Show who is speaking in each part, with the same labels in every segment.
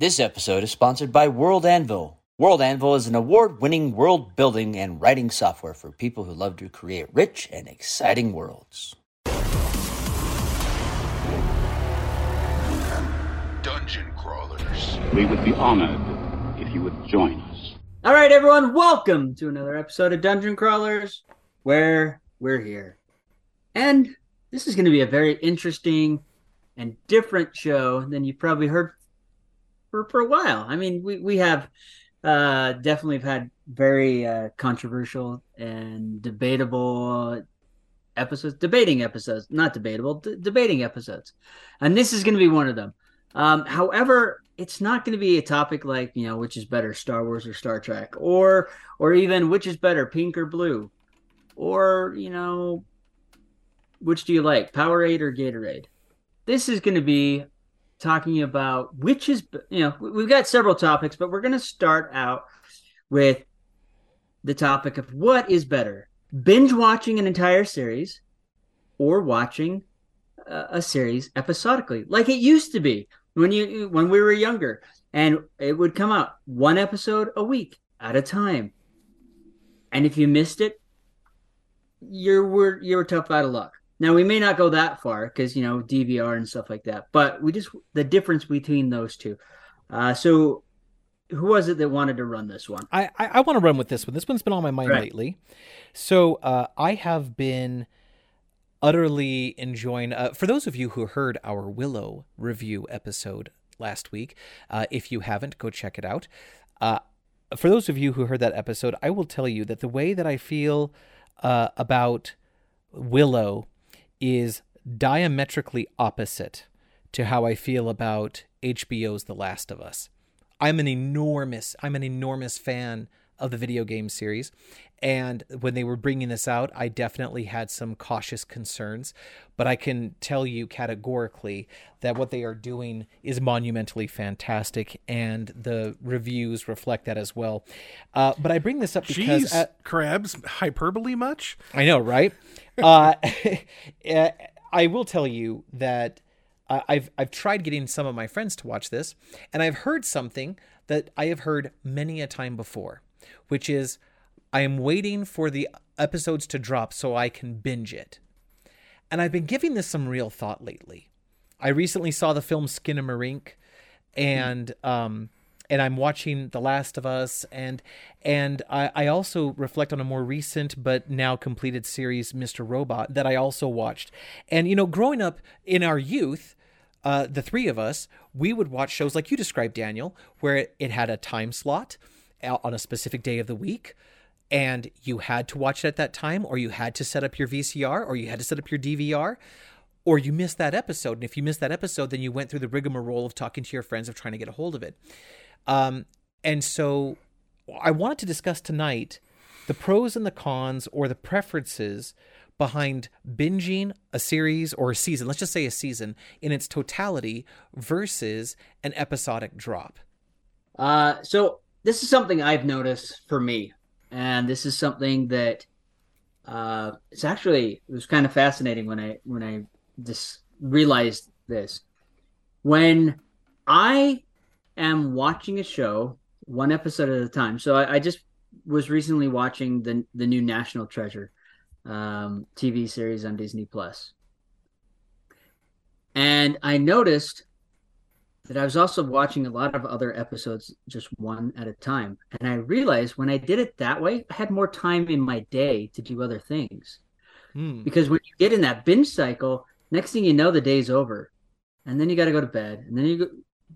Speaker 1: This episode is sponsored by World Anvil. World Anvil is an award winning world building and writing software for people who love to create rich and exciting worlds.
Speaker 2: Dungeon crawlers.
Speaker 3: We would be honored if you would join us.
Speaker 4: All right, everyone, welcome to another episode of Dungeon Crawlers, where we're here. And this is going to be a very interesting and different show than you've probably heard for, for a while. I mean, we, we have uh, definitely had very uh, controversial and debatable episodes, debating episodes, not debatable, d- debating episodes. And this is going to be one of them. Um, however, it's not going to be a topic like you know which is better, Star Wars or Star Trek, or or even which is better, pink or blue, or you know which do you like, Powerade or Gatorade. This is going to be talking about which is you know we've got several topics, but we're going to start out with the topic of what is better, binge watching an entire series or watching a, a series episodically, like it used to be when you when we were younger, and it would come out one episode a week at a time. And if you missed it, you were you were tough out of luck. Now we may not go that far because you know DVR and stuff like that, but we just the difference between those two. Uh, so, who was it that wanted to run this one?
Speaker 5: I I, I want to run with this one. This one's been on my mind
Speaker 4: Right.
Speaker 5: lately. So uh, I have been utterly enjoying. Uh, for those of you who heard our Willow review episode last week, uh, if you haven't, go check it out. Uh, for those of you who heard that episode, I will tell you that the way that I feel uh, about Willow is diametrically opposite to how I feel about HBO's The Last of Us. I'm an enormous I'm an enormous fan of the video game series and when they were bringing this out I definitely had some cautious concerns but I can tell you categorically that what they are doing is monumentally fantastic and the reviews reflect that as well uh, but I bring this up because
Speaker 6: Jeez,
Speaker 5: at-
Speaker 6: Krebs, hyperbole much?
Speaker 5: I know, right? uh, eh, I will tell you that I- I've I've tried getting some of my friends to watch this, and I've heard something that I have heard many a time before, which is I am waiting for the episodes to drop so I can binge it. And I've been giving this some real thought lately. I recently saw the film Skinamarink, and um, and I'm watching The Last of Us, and and I, I also reflect on a more recent but now completed series, Mr. Robot, that I also watched. And you know, growing up in our youth, uh, the three of us, we would watch shows like you described, Daniel, where it, it had a time slot on a specific day of the week. And you had to watch it at that time, or you had to set up your VCR, or you had to set up your DVR, or you missed that episode. And if you missed that episode, then you went through the rigmarole of talking to your friends of trying to get a hold of it. Um, and so I wanted to discuss tonight the pros and the cons or the preferences behind binging a series or a season, let's just say a season in its totality versus an episodic drop.
Speaker 4: Uh, so this is something I've noticed for me, and this is something that uh, it's actually it was kind of fascinating when I when I just realized this. When I am watching a show one episode at a time, so I, I just was recently watching the the new National Treasure um, TV series on Disney Plus, and I noticed that I was also watching a lot of other episodes just one at a time. And I realized when I did it that way, I had more time in my day to do other things.
Speaker 5: Hmm.
Speaker 4: Because when you get in that binge cycle, next thing you know, the day's over. And then you got to go to bed and then you go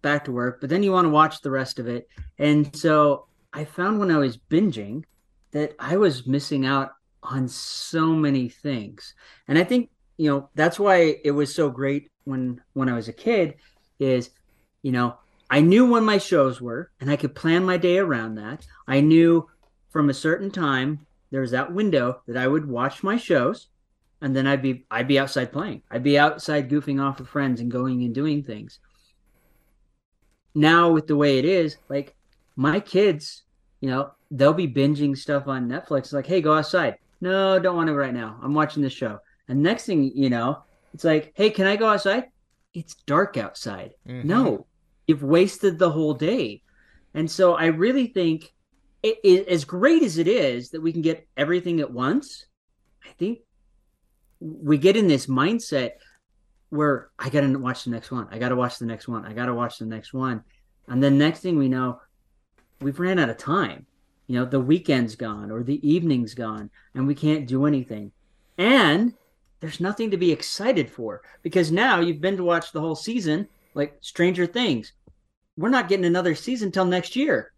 Speaker 4: back to work, but then you want to watch the rest of it. And so I found when I was binging that I was missing out on so many things. And I think, you know, that's why it was so great when when I was a kid is you know, I knew when my shows were and I could plan my day around that. I knew from a certain time there was that window that I would watch my shows and then I'd be I'd be outside playing. I'd be outside goofing off with friends and going and doing things. Now with the way it is, like my kids, you know, they'll be binging stuff on Netflix. It's like, hey, go outside. No, don't want to right now. I'm watching this show. And next thing you know, it's like, hey, can I go outside? It's dark outside.
Speaker 5: Mhm.
Speaker 4: No, you've wasted the whole day. And so I really think it, it, as great as it is that we can get everything at once, I think we get in this mindset where I got to watch the next one. I got to watch the next one. I got to watch the next one. And then next thing we know, we've ran out of time. You know, the weekend's gone or the evening's gone and we can't do anything. And there's nothing to be excited for because now you've been to watch the whole season, like Stranger Things. We're not getting another season till next year.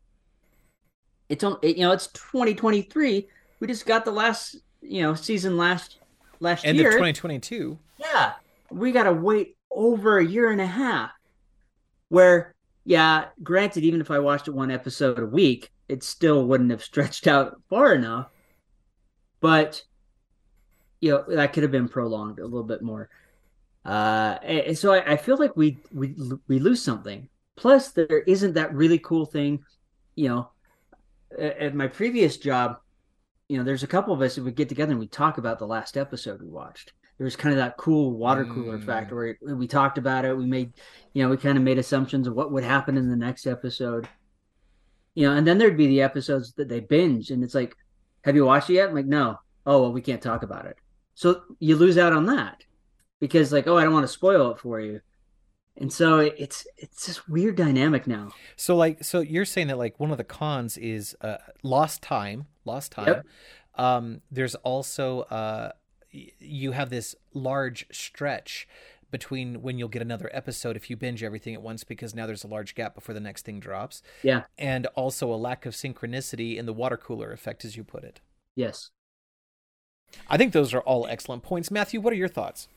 Speaker 4: It's on, you know, it's 2023. We just got the last, you know, season last last
Speaker 5: End
Speaker 4: year.
Speaker 5: of 2022.
Speaker 4: Yeah, we got to wait over a year and a half. Where, yeah, granted, even if I watched it one episode a week, it still wouldn't have stretched out far enough. But, you know, that could have been prolonged a little bit more. Uh, and so I, I feel like we we we lose something. Plus, there isn't that really cool thing, you know. At at my previous job, you know, there's a couple of us that would get together and we talk about the last episode we watched. There was kind of that cool water cooler
Speaker 5: Mm.
Speaker 4: factor where we talked about it. We made, you know, we kind of made assumptions of what would happen in the next episode. You know, and then there'd be the episodes that they binge, and it's like, "Have you watched it yet?" I'm like, "No." Oh well, we can't talk about it. So you lose out on that because, like, oh, I don't want to spoil it for you. And so it's it's this weird dynamic now.
Speaker 5: So like so you're saying that like one of the cons is uh, lost time, lost time.
Speaker 4: Yep.
Speaker 5: Um, there's also uh, you have this large stretch between when you'll get another episode if you binge everything at once because now there's a large gap before the next thing drops,
Speaker 4: Yeah.
Speaker 5: and also a lack of synchronicity in the water cooler effect, as you put it.
Speaker 4: Yes.
Speaker 5: I think those are all excellent points. Matthew, what are your thoughts?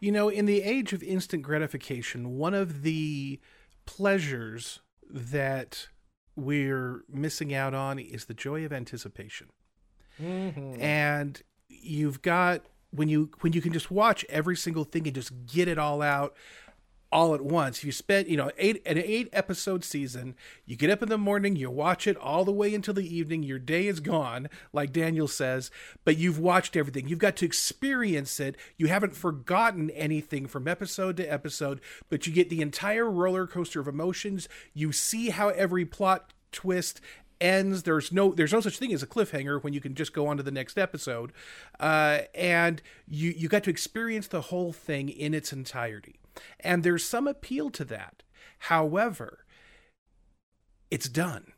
Speaker 6: You know, in the age of instant gratification, one of the pleasures that we're missing out on is the joy of anticipation. Mm-hmm. And you've got when you when you can just watch every single thing and just get it all out all at once. If You spend, you know, eight an eight episode season. You get up in the morning, you watch it all the way until the evening. Your day is gone, like Daniel says, but you've watched everything. You've got to experience it. You haven't forgotten anything from episode to episode, but you get the entire roller coaster of emotions. You see how every plot twist ends. There's no there's no such thing as a cliffhanger when you can just go on to the next episode. Uh, and you you got to experience the whole thing in its entirety. And there's some appeal to that. However it's done.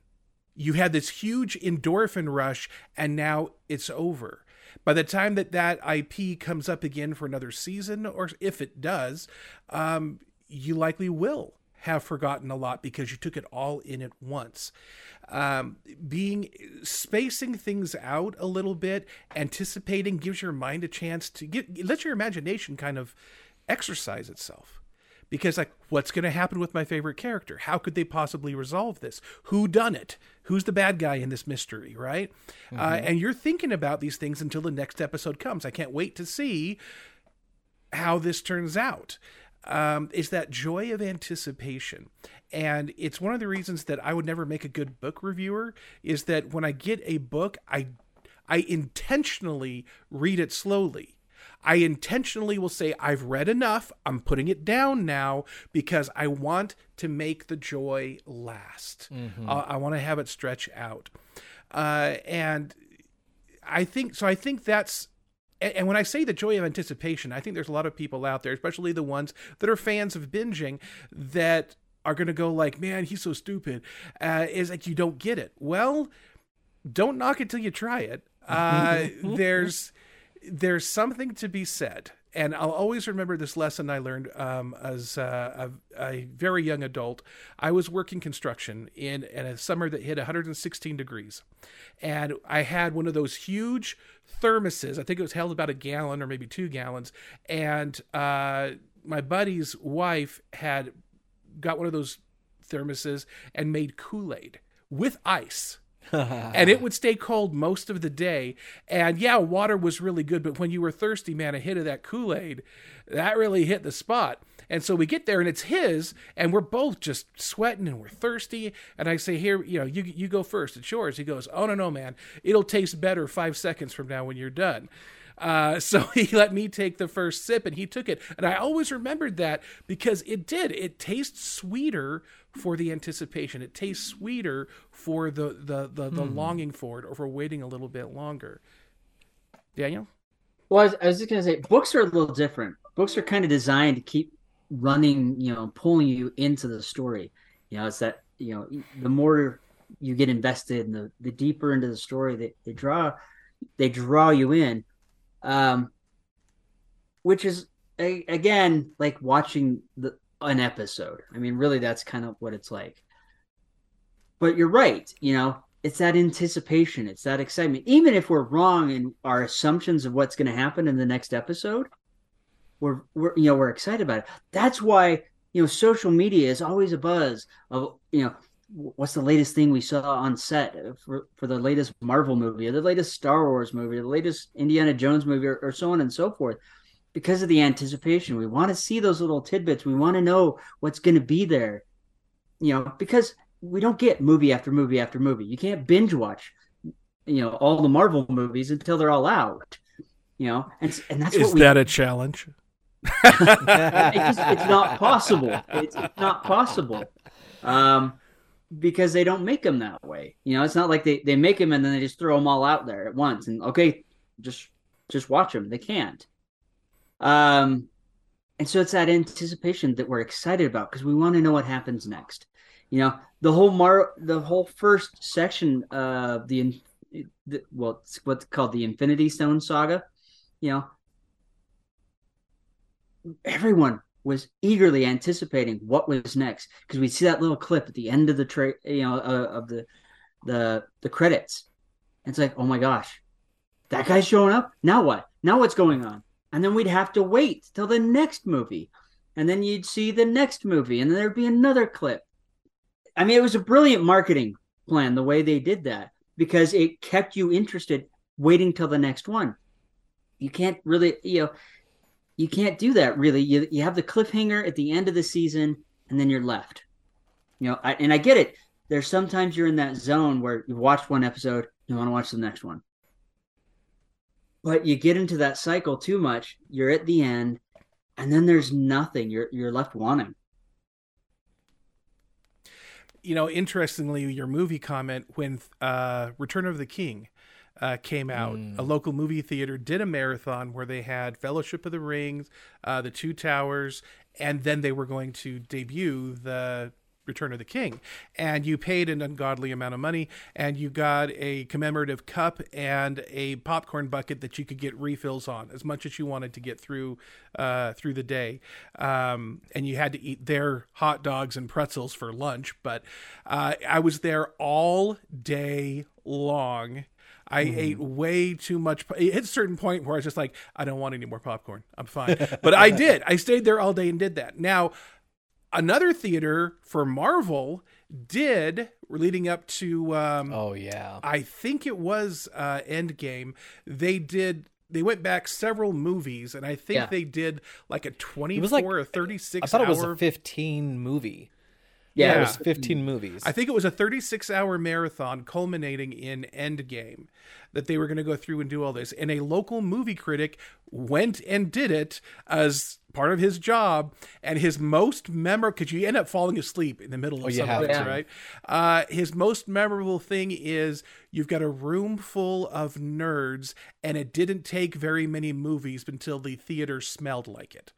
Speaker 6: You had this huge endorphin rush and now it's over. By the time that that ip comes up again for another season or if it does um, you likely will have forgotten a lot because you took it all in at once. Um, being spacing things out a little bit anticipating gives your mind a chance to get let your imagination kind of exercise itself. Because like what's going to happen with my favorite character? How could they possibly resolve this? Who done it? Who's the bad guy in this mystery right? Uh, and you're thinking about these things until the next episode comes. I can't wait to see how this turns out um, is that joy of anticipation and it's one of the reasons that i would never make a good book reviewer is that when i get a book i i intentionally read it slowly I intentionally will say, I've read enough. I'm putting it down now because I want to make the joy last. Uh, I want to have it stretch out. Uh, and I think, so I think that's, and and when I say the joy of anticipation, I think there's a lot of people out there, especially the ones that are fans of binging, that are going to go like, man, he's so stupid. Uh, is like, you don't get it. Well, don't knock it till you try it. Uh, there's, there's something to be said and i'll always remember this lesson i learned um, as uh, a, a very young adult. I was working construction in, in a summer that hit 116 degrees. And i had one of those huge thermoses. I think it was held about a gallon or maybe two gallons. And uh, my buddy's wife had got one of those thermoses and made kool-aid with ice and it would stay cold most of the day. And yeah, water was really good, but when you were thirsty, man, a hit of that Kool Aid, that really hit the spot. And so we get there and it's his, and we're both just sweating and we're thirsty. And I say, Here, you know, you, you go first. It's yours. He goes, Oh, no, no, man. It'll taste better five seconds from now when you're done. Uh, so he let me take the first sip, and he took it, and I always remembered that because it did. It tastes sweeter for the anticipation. It tastes sweeter for the the the, the longing for it, or for waiting a little bit longer. Daniel.
Speaker 4: Well, I was, I was just gonna say, books are a little different. Books are kind of designed to keep running, you know, pulling you into the story. You know, it's that you know, the more you get invested, and the the deeper into the story they, they draw, they draw you in. Um, which is a, again like watching the an episode. I mean, really, that's kind of what it's like. But you're right. You know, it's that anticipation, it's that excitement. Even if we're wrong in our assumptions of what's going to happen in the next episode, we're we're you know we're excited about it. That's why you know social media is always a buzz of you know what's the latest thing we saw on set for, for the latest Marvel movie or the latest Star Wars movie or the latest Indiana Jones movie or, or so on and so forth because of the anticipation. We want to see those little tidbits. We want to know what's going to be there, you know, because we don't get movie after movie after movie. You can't binge watch, you know, all the Marvel movies until they're all out, you know, and and that's
Speaker 6: Is
Speaker 4: what we.
Speaker 6: that a challenge?
Speaker 4: it's, just- it's not possible. It's, it's not possible. Um, because they don't make them that way. You know, it's not like they, they make them and then they just throw them all out there at once and okay, just just watch them. They can't. Um, and so it's that anticipation that we're excited about because we want to know what happens next. You know, the whole mar the whole first section of the, the well, it's what's called the Infinity Stone saga. You know, everyone was eagerly anticipating what was next because we see that little clip at the end of the tra- you know uh, of the the the credits. It's like oh my gosh that guy's showing up? Now what? Now what's going on? And then we'd have to wait till the next movie. And then you'd see the next movie and then there'd be another clip. I mean it was a brilliant marketing plan the way they did that because it kept you interested waiting till the next one. You can't really you know you can't do that really. You you have the cliffhanger at the end of the season, and then you're left. You know, I, and I get it. There's sometimes you're in that zone where you watch one episode, you want to watch the next one, but you get into that cycle too much. You're at the end, and then there's nothing. You're you're left wanting.
Speaker 6: you know, interestingly, your movie comment when uh, Return of the King uh, came out, a local movie theater did a marathon where they had Fellowship of the Rings, uh, The Two Towers, and then they were going to debut the Return of the King. And you paid an ungodly amount of money, and you got a commemorative cup and a popcorn bucket that you could get refills on as much as you wanted to get through uh, through the day. Um, and you had to eat their hot dogs and pretzels for lunch. But uh, I was there all day long. I ate way too much. It hit a certain point where I was just like, I don't want any more popcorn. I'm fine. but I did. I stayed there all day and did that. Now, another theater for Marvel did leading up to um,
Speaker 5: Oh yeah.
Speaker 6: I think it was uh, Endgame. They did. They went back several movies, and I think
Speaker 4: Yeah.
Speaker 6: they did like a twenty-four
Speaker 5: was like-
Speaker 6: or thirty-six.
Speaker 5: I thought it was a 15 movie.
Speaker 4: Yeah,
Speaker 5: Yeah,
Speaker 4: it was
Speaker 5: was 15 movies.
Speaker 6: I think it was a 36 hour marathon culminating in Endgame that they were going to go through and do all this. And a local movie critic went and did it as part of his job. And his most memorable, because you end up falling asleep in the middle of
Speaker 5: Oh,
Speaker 6: some of right? Uh, his most memorable thing is you've got a room full of nerds, and it didn't take very many movies until the theater smelled like it.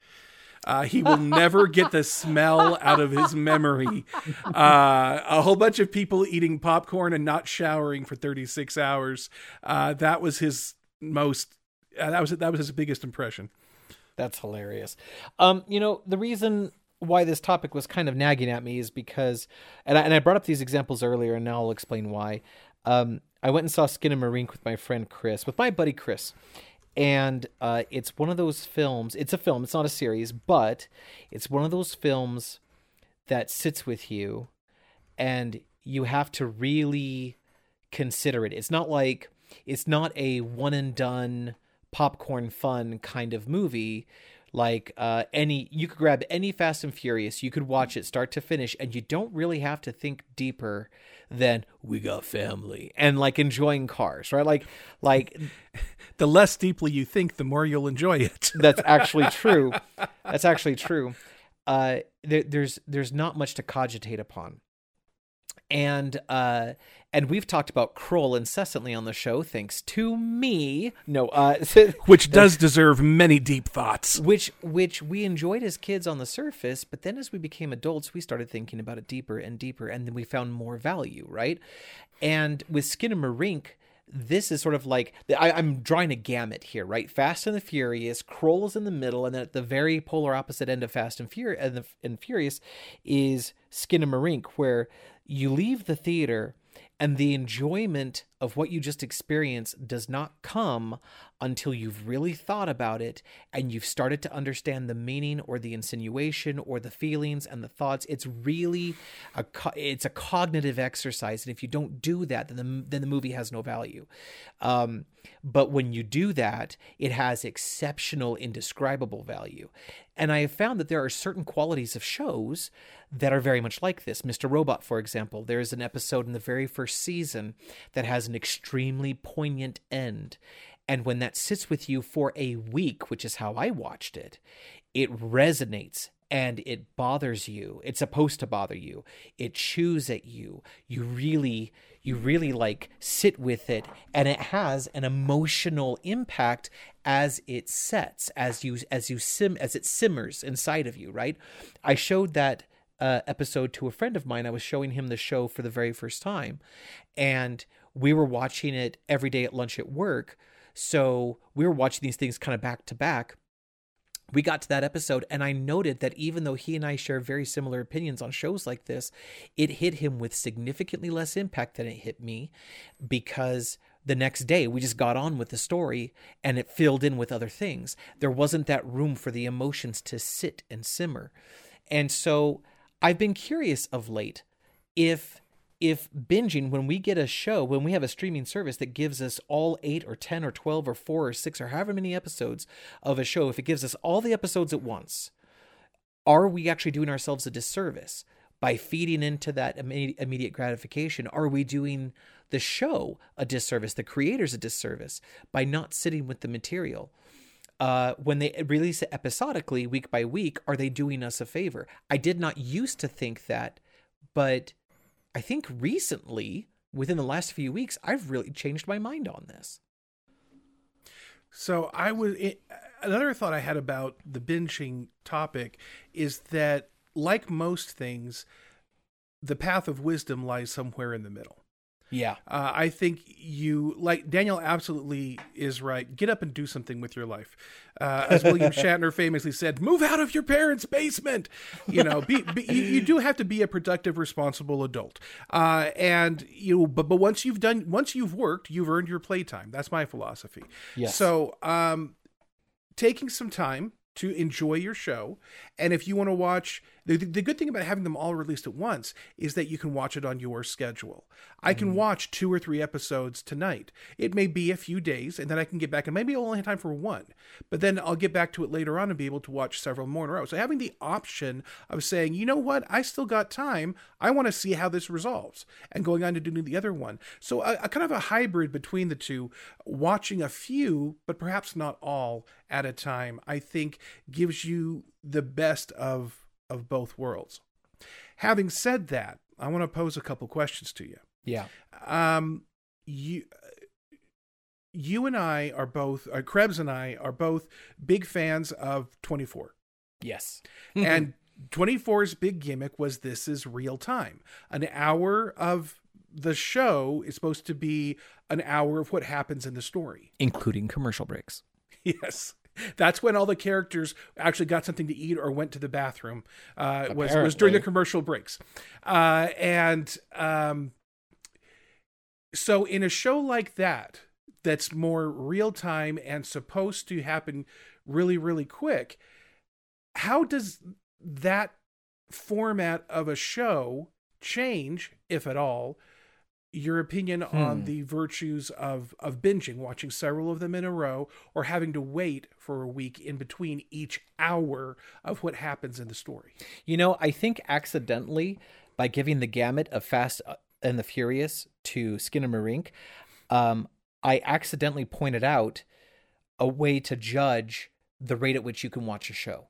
Speaker 6: Uh, he will never get the smell out of his memory. Uh, a whole bunch of people eating popcorn and not showering for 36 hours. Uh, that was his most. Uh, that was that was his biggest impression.
Speaker 5: That's hilarious. Um, you know, the reason why this topic was kind of nagging at me is because, and I, and I brought up these examples earlier, and now I'll explain why. Um, I went and saw Skinamarink with my friend Chris, with my buddy Chris, and uh, it's one of those films. It's a film. It's not a series, but it's one of those films that sits with you, and you have to really consider it. It's not like it's not a one and done popcorn fun kind of movie like uh any you could grab any fast and furious you could watch it start to finish and you don't really have to think deeper than we got family and like enjoying cars right like like
Speaker 6: the less deeply you think, the more you'll enjoy it.
Speaker 5: That's actually true. That's actually true. Uh, there, there's there's not much to cogitate upon, and uh, and we've talked about Krull incessantly on the show, thanks to me. No, uh,
Speaker 6: Which does deserve many deep thoughts.
Speaker 5: which which we enjoyed as kids on the surface, but then as we became adults, we started thinking about it deeper and deeper, and then we found more value, right? And with Skinamarink, this is sort of like I, I'm drawing a gamut here, right? Fast and the Furious, is in the middle, and then at the very polar opposite end of Fast and, Fur- and, the, and Furious is where you leave the theater and the enjoyment of what you just experienced does not come until you've really thought about it and you've started to understand the meaning or the insinuation or the feelings and the thoughts. It's really a co- it's a cognitive exercise. And if you don't do that then the, then the movie has no value. Um, but when you do that it has exceptional indescribable value. And i have found that there are certain qualities of shows that are very much like this. Mr robot for example there's an episode in the very first season that has an extremely poignant end and when that sits with you for a week, which is how I watched it, it resonates and it bothers you. It's supposed to bother you. It chews at you. You really, you really like sit with it, and it has an emotional impact as it sets, as you as you sim as it simmers inside of you. Right? I showed that uh, episode to a friend of mine. I was showing him the show for the very first time, and we were watching it every day at lunch at work so we were watching these things kind of back to back. We got to that episode, and I noted that even though he and I share very similar opinions on shows like this, it hit him with significantly less impact than it hit me because the next day we just got on with the story and it filled in with other things. There wasn't that room for the emotions to sit and simmer. And so I've been curious of late if if binging when we get a show when we have a streaming service that gives us all 8 or 10 or 12 or 4 or 6 or however many episodes of a show if it gives us all the episodes at once are we actually doing ourselves a disservice by feeding into that immediate gratification? Are we doing the show a disservice the creators a disservice by not sitting with the material? Uh, when they release it episodically week by week are they doing us a favor? I did not used to think that but I think recently, within the last few weeks, I've really changed my mind on this.
Speaker 6: So I was it, eh, another thought I had about the binging topic is that, like most things, the path of wisdom lies somewhere in the middle.
Speaker 5: Yeah.
Speaker 6: Uh, I think you, like Daniel absolutely is right. Get up and do something with your life. Uh, as William Shatner famously said, move out of your parents' basement. You know, be, be you, you, do have to be a productive, responsible adult. Uh, and you, but, but once you've done, once you've worked, you've earned your playtime. That's my philosophy.
Speaker 5: Yes.
Speaker 6: So, um, taking some time to enjoy your show. And if you want to watch, the, the good thing about having them all released at once is that you can watch it on your schedule. I can mm. watch two or three episodes tonight. It may be a few days, and then I can get back, and maybe I'll only have time for one, but then I'll get back to it later on and be able to watch several more in a row. So having the option of saying, you know what, I still got time. I want to see how this resolves, and going on to do the other one. So a, a kind of a hybrid between the two, watching a few, but perhaps not all at a time. I think gives you the best of of both worlds. Having said that, I want to pose a couple questions to you.
Speaker 5: Yeah.
Speaker 6: Um, you you and I are both, uh, Krebs and I are both big fans of 24.
Speaker 5: Yes.
Speaker 6: and 24's big gimmick was this is real time. An hour of the show is supposed to be an hour of what happens in the story,
Speaker 5: including commercial breaks.
Speaker 6: Yes. That's when all the characters actually got something to eat or went to the bathroom. Uh, was was during the commercial breaks, uh, and um, so in a show like that, that's more real time and supposed to happen really really quick. How does that format of a show change, if at all, your opinion hmm. on the virtues of of binging, watching several of them in a row, or having to wait for a week in between each hour of what happens in the story.
Speaker 5: You know, I think accidentally by giving the gamut of Fast uh, and the Furious to Skinamarink, um, I accidentally pointed out a way to judge the rate at which you can watch a show.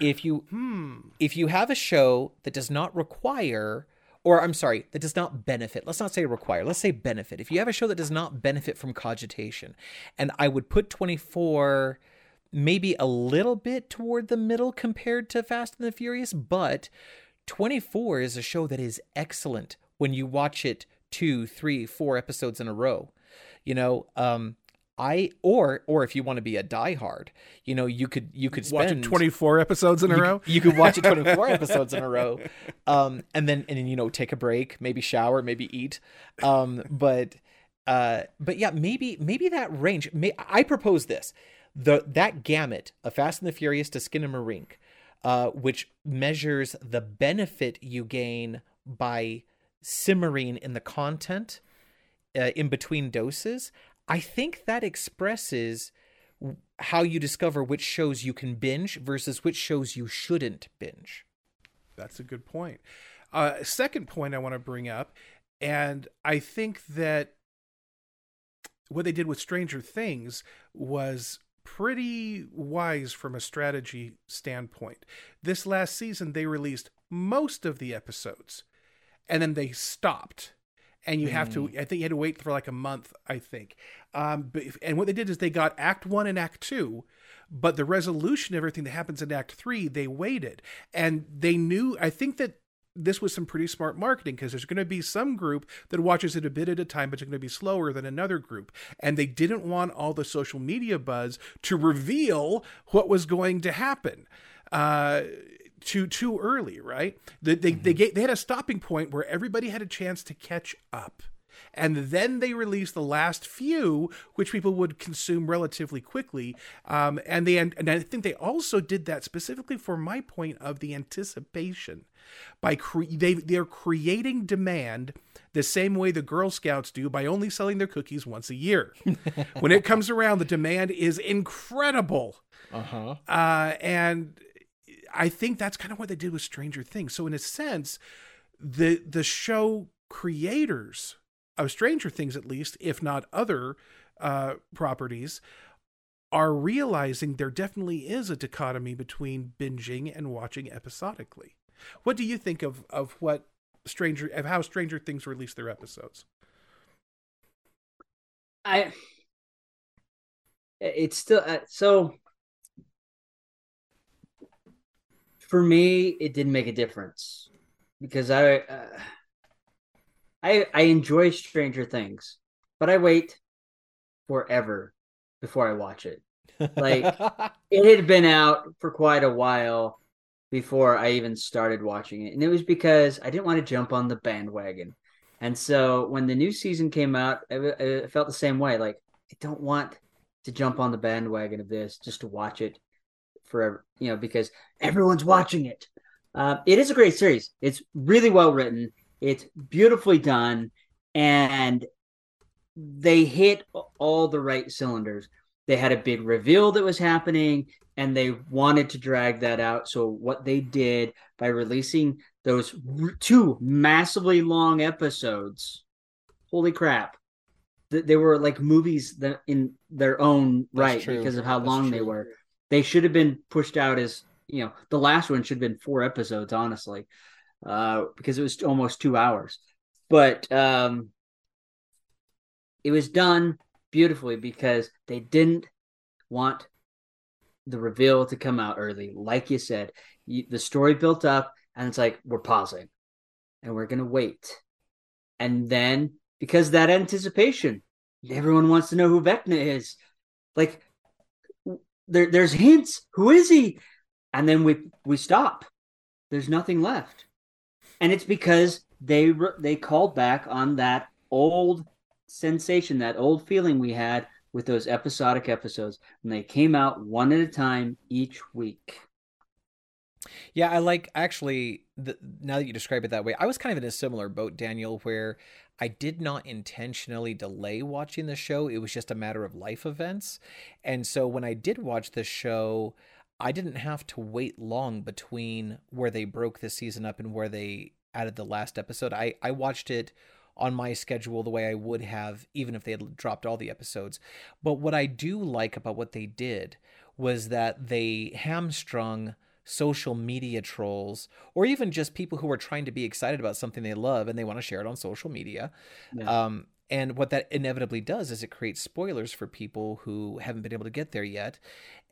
Speaker 5: If you
Speaker 6: Hmm.
Speaker 5: if you have a show that does not require or I'm sorry, that does not benefit. Let's not say require. Let's say benefit. If you have a show that does not benefit from cogitation, and I would put 24 maybe a little bit toward the middle compared to Fast and the Furious, but 24 is a show that is excellent when you watch it two, three, four episodes in a row. You know, um, I or or if you want to be a diehard, you know, you could you could spend
Speaker 6: Watching 24 episodes in a
Speaker 5: you,
Speaker 6: row.
Speaker 5: You could watch it 24 episodes in a row, um, and then and then you know take a break, maybe shower, maybe eat, um, but uh, but yeah, maybe maybe that range. May, I propose this: the that gamut of Fast and the Furious to Skinamarink, uh, which measures the benefit you gain by simmering in the content uh, in between doses. I think that expresses how you discover which shows you can binge versus which shows you shouldn't binge.
Speaker 6: That's a good point. Uh, second point I want to bring up, and I think that what they did with Stranger Things was pretty wise from a strategy standpoint. This last season, they released most of the episodes, and then they stopped. And you have to, I think you had to wait for like a month, I think. Um, but, and what they did is they got Act One and Act Two, but the resolution of everything that happens in Act Three, they waited. And they knew, I think that this was some pretty smart marketing because there's going to be some group that watches it a bit at a time, but it's going to be slower than another group. And they didn't want all the social media buzz to reveal what was going to happen. Uh, too too early, right? They they they, get, they had a stopping point where everybody had a chance to catch up. And then they released the last few, which people would consume relatively quickly. Um, and they and I think they also did that specifically for my point of the anticipation. By cre- they they're creating demand the same way the Girl Scouts do by only selling their cookies once a year. when it comes around, the demand is incredible.
Speaker 5: Uh-huh.
Speaker 6: Uh, and I think that's kind of what they did with Stranger Things. So in a sense, the the show creators of Stranger Things, at least, if not other uh, properties, are realizing there definitely is a dichotomy between binging and watching episodically. What do you think of of what Stranger of how Stranger Things release their episodes?
Speaker 4: I it's still uh, so for me it didn't make a difference because I uh, I I enjoy Stranger Things, but I wait forever before I watch it. Like it had been out for quite a while before I even started watching it, and it was because I didn't want to jump on the bandwagon. And so when the new season came out, I, I felt the same way. Like I don't want to jump on the bandwagon of this just to watch it forever, you know, because everyone's watching it. Uh, it is a great series. It's really well written. It's beautifully done, and they hit all the right cylinders. They had a big reveal that was happening, and they wanted to drag that out. So what they did by releasing those r- two massively long episodes, holy crap! th- They were like movies that in their own
Speaker 5: That's
Speaker 4: right
Speaker 5: true.
Speaker 4: because of how
Speaker 5: That's
Speaker 4: long they were. They should have been pushed out as you know. The last one should have been four episodes, honestly, uh, because it was almost two hours. But um, it was done beautifully because they didn't want the reveal to come out early. Like you said, you, the story built up, and it's like we're pausing, and we're gonna wait, and then because that anticipation, everyone wants to know who Vecna is. Like there, there's hints. Who is he? And then we we stop. There's nothing left, and it's because they they called back on that old sensation, that old feeling we had with those episodic episodes when they came out one at a time each week.
Speaker 5: Yeah, I like actually. The, now that you describe it that way, I was kind of in a similar boat, Daniel, where I did not intentionally delay watching the show. It was just a matter of life events, and so when I did watch the show, I didn't have to wait long between where they broke the season up and where they added the last episode. I I watched it on my schedule the way I would have even if they had dropped all the episodes. But what I do like about what they did was that they hamstrung social media trolls or even just people who are trying to be excited about something they love and they want to share it on social media.
Speaker 4: Yeah.
Speaker 5: Um, and what that inevitably does is it creates spoilers for people who haven't been able to get there yet.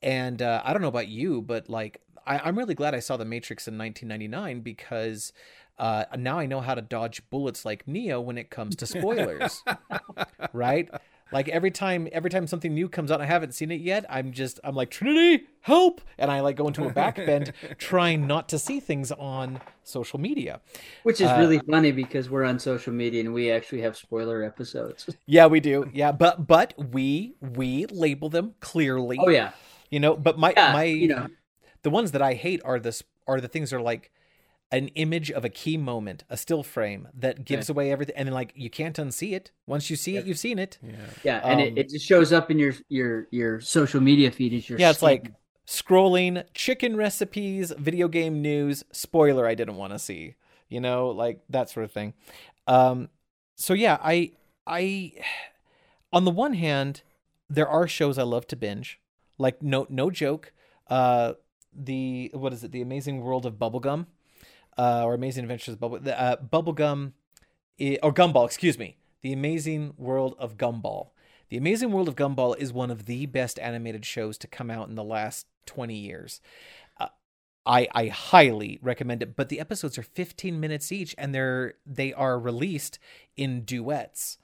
Speaker 5: And uh, I don't know about you, but like I, I'm really glad I saw The Matrix in 1999 because uh, now I know how to dodge bullets like Neo when it comes to spoilers. right? Like every time every time something new comes out and I haven't seen it yet, I'm just I'm like Trinity, help! And I like go into a back bend trying not to see things on social media.
Speaker 4: Which is
Speaker 5: Uh,
Speaker 4: really funny because we're on social media and we actually have spoiler episodes.
Speaker 5: Yeah, we do. Yeah, but but we we label them clearly.
Speaker 4: Oh yeah,
Speaker 5: You know, but my
Speaker 4: yeah.
Speaker 5: my
Speaker 4: you know,
Speaker 5: the ones that I hate are this are the things that are like an image of a key moment, a still frame that gives away everything, and then like you can't unsee it. Once you see it, you've seen it.
Speaker 4: yeah, and
Speaker 5: um,
Speaker 4: it, it just shows up in your your your social media feed as your
Speaker 5: Yeah, it's
Speaker 4: skin.
Speaker 5: like scrolling chicken recipes, video game news, spoiler I didn't want to see. You know, like that sort of thing. Um so yeah, I I on the one hand, there are shows I love to binge. Like no no joke, uh the what is it? The Amazing World of Bubblegum. Uh or Amazing Adventures of Bubble uh Bubblegum or Gumball, excuse me. The Amazing World of Gumball. The Amazing World of Gumball is one of the best animated shows to come out in the last 20 years. Uh, I I highly recommend it, but the episodes are 15 minutes each and they're they are released in duets.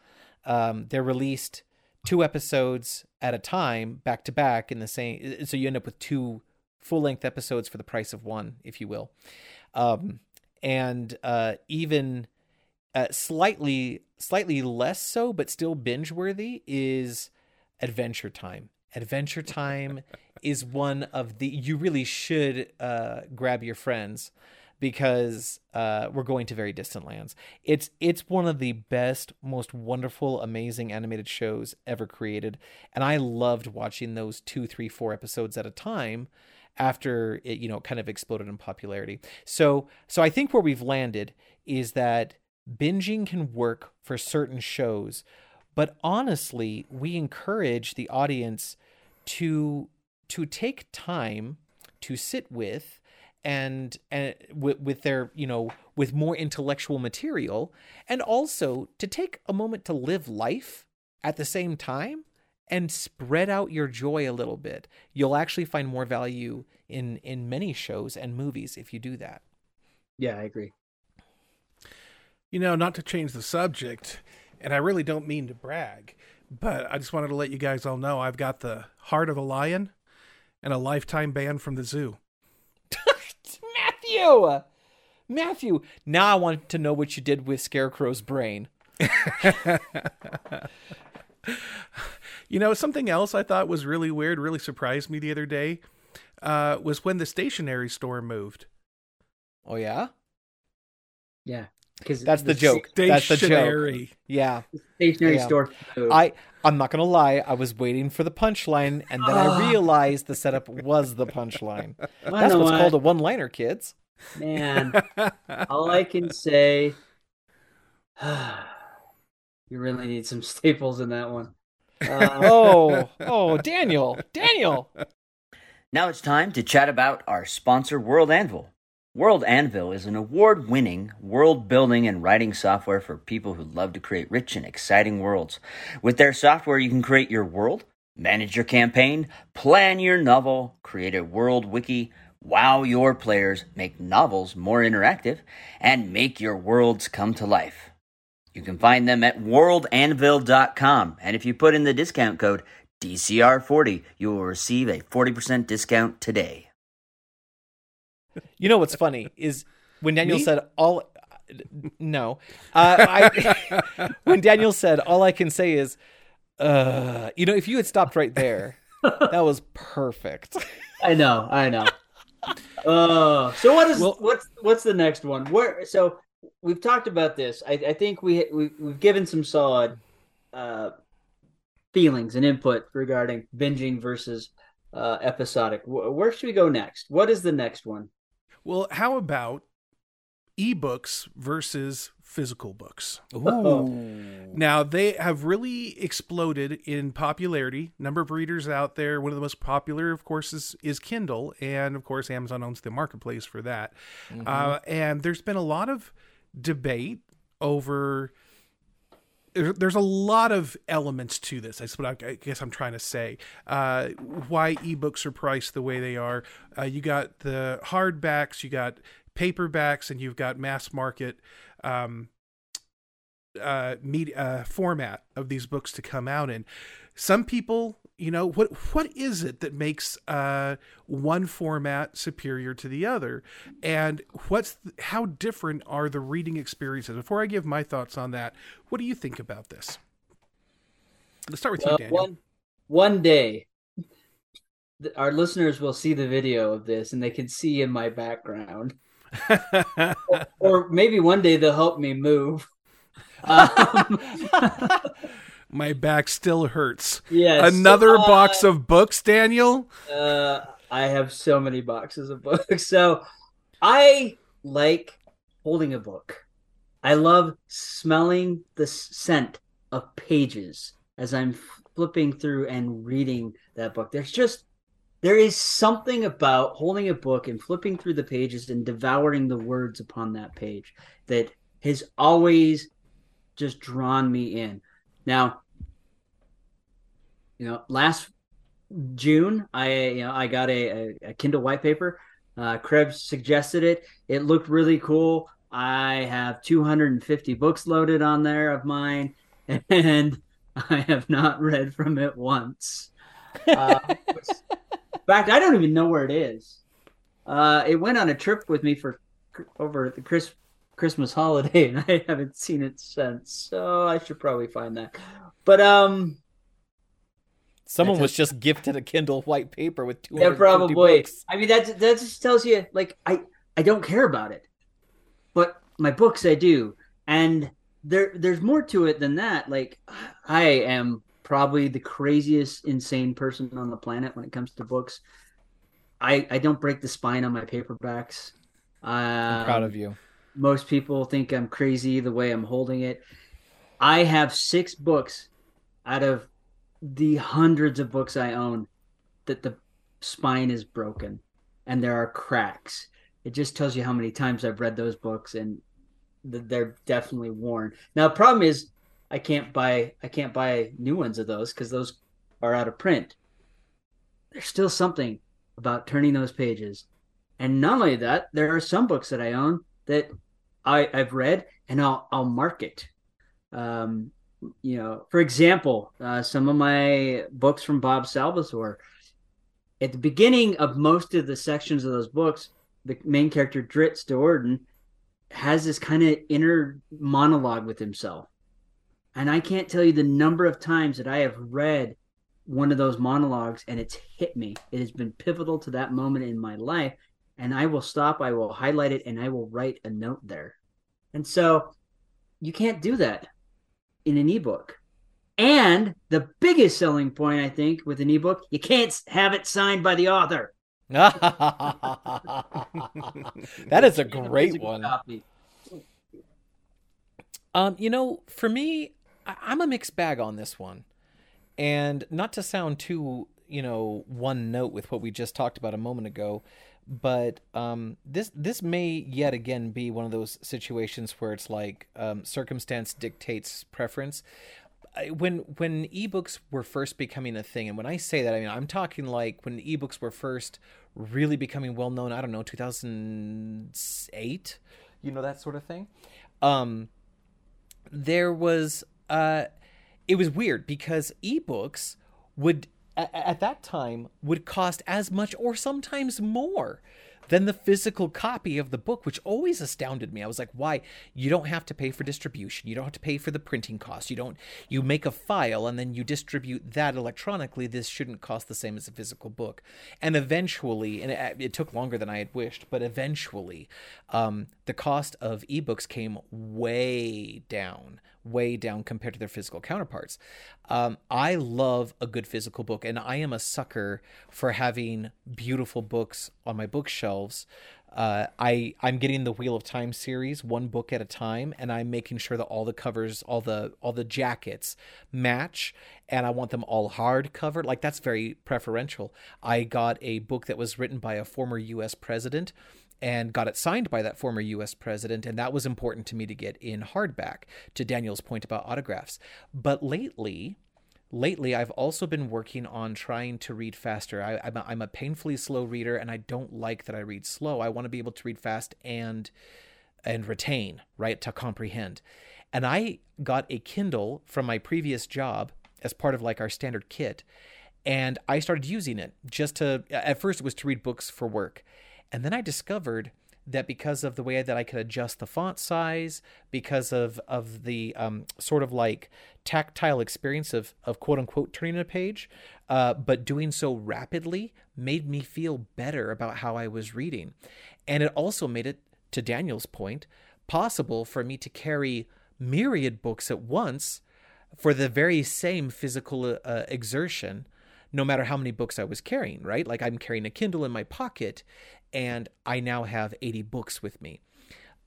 Speaker 5: Um, they're released two episodes at a time, back to back in the same so you end up with two full-length episodes for the price of one, if you will. Um, and uh, even uh, slightly slightly less so but still binge worthy is adventure time. Adventure time is one of the you really should uh, grab your friends because uh, we're going to very distant lands. It's it's one of the best most wonderful amazing animated shows ever created and i loved watching those two three four episodes at a time after it you know kind of exploded in popularity. So so i think where we've landed is that binging can work for certain shows but honestly we encourage the audience to to take time to sit with and and with, with their you know with more intellectual material and also to take a moment to live life at the same time and spread out your joy a little bit you'll actually find more value in in many shows and movies if you do that
Speaker 4: yeah, I agree.
Speaker 6: You know, not to change the subject, and I really don't mean to brag, but I just wanted to let you guys all know I've got the heart of a lion and a lifetime ban from the zoo.
Speaker 5: Matthew Matthew now I want to know what you did with Scarecrow's brain
Speaker 6: You know, something else I thought was really weird, really surprised me the other day, uh, was when the stationery store moved.
Speaker 5: oh yeah
Speaker 4: Yeah, because
Speaker 5: that's the joke that's the joke
Speaker 6: Stationery.
Speaker 5: yeah
Speaker 4: Stationary
Speaker 5: Yeah.
Speaker 4: store. food.
Speaker 5: I I'm not gonna lie. I was waiting for the punchline, and then I realized the setup was the punchline.
Speaker 4: Wanna
Speaker 5: That's what's
Speaker 4: what?
Speaker 5: called a one-liner, kids.
Speaker 4: Man, all I can say, you really need some staples in that one. Uh,
Speaker 5: Oh, oh, Daniel, Daniel.
Speaker 1: Now it's time to chat about our sponsor, World Anvil. World Anvil is an award winning world building and writing software for people who love to create rich and exciting worlds. With their software, you can create your world, manage your campaign, plan your novel, create a world wiki, wow your players, make novels more interactive, and make your worlds come to life. You can find them at worldanvil.com, and if you put in the discount code DCR40, you will receive a 40% discount today.
Speaker 5: You know what's funny is when Daniel
Speaker 6: Me?
Speaker 5: said all. No, uh, I, when Daniel said all I can say is, uh, you know, if you had stopped right there, that was perfect.
Speaker 4: I know, I know. Uh, so what is
Speaker 6: Well-
Speaker 4: what's what's the next one? Where so we've talked about this. I, I think we, we we've given some solid uh, feelings and input regarding binging versus uh, episodic. Wh- Where should we go next? What is the next one?
Speaker 6: Well, how about ebooks versus physical books.
Speaker 5: Ooh.
Speaker 6: Now they have really exploded in popularity. Number of readers out there. One of the most popular, of course, is is Kindle, and of course, Amazon owns the marketplace for that. Uh, and there's been a lot of debate over. There's a lot of elements to this. That's what I, guess I'm trying to say. Uh, why ebooks are priced the way they are. Uh, you got the hardbacks, you got paperbacks, and you've got mass market um, uh, media uh, format of these books to come out in. Some people, you know, what what is it that makes uh, one format superior to the other, and what's how different are the reading experiences? Before I give my thoughts on that, what do you think about this? Let's start with
Speaker 4: Well,
Speaker 6: you, Daniel.
Speaker 4: one one day, our listeners will see the video of this, and they can see in my background. Or maybe one day they'll help me move. Um,
Speaker 6: my back still hurts.
Speaker 4: yes.
Speaker 6: Another
Speaker 4: uh,
Speaker 6: box of books, Daniel.
Speaker 4: Uh, I have so many boxes of books. So I like holding a book. I love smelling the scent of pages as I'm flipping through and reading that book. There's just there is something about holding a book and flipping through the pages and devouring the words upon that page that has always just drawn me in. Now, you know, last June, I you know I got a, a, a Kindle white paper. Uh, Krebs suggested it. It looked really cool. I have 250 books loaded on there of mine, and I have not read from it once. Uh, which- in fact, I don't even know where it is. Uh, it went on a trip with me for over the Chris, Christmas holiday, and I haven't seen it since. So I should probably find that. But um,
Speaker 5: Someone was just gifted a Kindle white paper with two
Speaker 4: yeah, probably.
Speaker 5: books.
Speaker 4: I mean, that that just tells you, like, I I don't care about it, but my books I do, and there there's more to it than that. Like, I am probably the craziest, insane person on the planet when it comes to books. I I don't break the spine on my paperbacks.
Speaker 5: I'm proud
Speaker 4: Um,
Speaker 5: of you.
Speaker 4: Most people think I'm crazy the way I'm holding it. I have six books out of the hundreds of books I own that the spine is broken and there are cracks. It just tells you how many times I've read those books and th- they're definitely worn. Now, the problem is I can't buy I can't buy new ones of those because those are out of print. There's still something about turning those pages. And not only that, there are some books that I own that I, I've read and I'll I'll mark it. Um, you know, for example, uh, some of my books from Bob Salvatore. At the beginning of most of the sections of those books, the main character Drizzt Do'Urden has this kind of inner monologue with himself, and I can't tell you the number of times that I have read one of those monologues and it's hit me. It has been pivotal to that moment in my life, and I will stop, I will highlight it, and I will write a note there. And so you can't do that in an ebook. And the biggest selling point, I think, with an ebook, you can't have it signed by the author.
Speaker 5: that is a great one. Um, you know, for me, I- I'm a mixed bag on this one, and not to sound too, you know, one note with what we just talked about a moment ago, but um, this this may yet again be one of those situations where it's like um, circumstance dictates preference. When when ebooks were first becoming a thing, and when I say that, I mean I'm talking like when ebooks were first really becoming well known. I don't know, 2008, you know that sort of thing. Um, there was uh it was weird because ebooks would at that time would cost as much or sometimes more than the physical copy of the book which always astounded me. I was like why? You don't have to pay for distribution. You don't have to pay for the printing costs. You don't you make a file and then you distribute that electronically. This shouldn't cost the same as a physical book. And eventually and it, it took longer than i had wished but eventually um, the cost of ebooks came way down way down compared to their physical counterparts. Um, I love a good physical book, and I am a sucker for having beautiful books on my bookshelves. Uh, I I'm getting the Wheel of Time series one book at a time, and I'm making sure that all the covers, all the all the jackets match, and I want them all hard covered. Like that's very preferential. I got a book that was written by a former U.S. president and got it signed by that former US president. And that was important to me to get in hardback, to Daniel's point about autographs. But lately, lately I've also been working on trying to read faster. I, am a, I'm a painfully slow reader, and I don't like that I read slow. I want to be able to read fast and and retain, right, to comprehend. And I got a Kindle from my previous job as part of like our standard kit, and I started using it just to. At first, it was to read books for work, and then I discovered that because of the way that I could adjust the font size, because of of the um, sort of like tactile experience of of quote unquote turning a page, uh, but doing so rapidly made me feel better about how I was reading, and it also made it, to Daniel's point, possible for me to carry myriad books at once for the very same physical uh, exertion no matter how many books I was carrying, right? Like I'm carrying a Kindle in my pocket and I now have 80 books with me.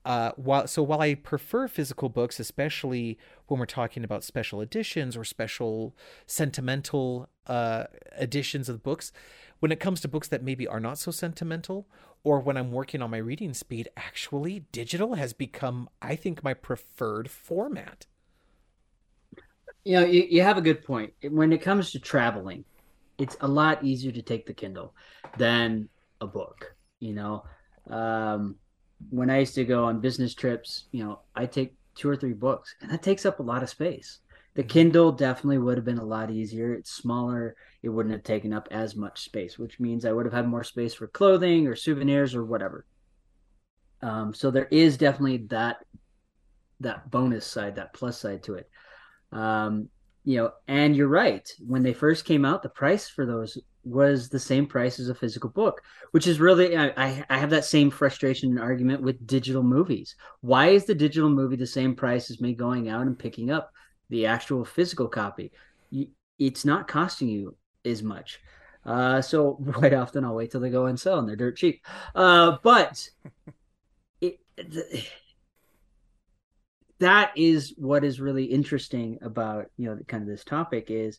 Speaker 5: Uh, while so while I prefer physical books, especially when we're talking about special editions or special sentimental uh, editions of books, when it comes to books that maybe are not so sentimental, or when I'm working on my reading speed, actually digital has become, I think, my preferred format.
Speaker 4: You know, you, you have a good point. When it comes to traveling, it's a lot easier to take the Kindle than a book. You know, um, when I used to go on business trips, you know, I take two or three books, and that takes up a lot of space. The mm-hmm. Kindle definitely would have been a lot easier. It's smaller. It wouldn't have taken up as much space, which means I would have had more space for clothing or souvenirs or whatever. Um, so there is definitely that that bonus side, that plus side to it. Um, you know, and you're right. When they first came out, the price for those was the same price as a physical book, which is really I, I have that same frustration and argument with digital movies. Why is the digital movie the same price as me going out and picking up the actual physical copy? It's not costing you as much. Uh, so quite often I'll wait till they go on sale and they're dirt cheap. Uh, but it, that is what is really interesting about you know kind of this topic is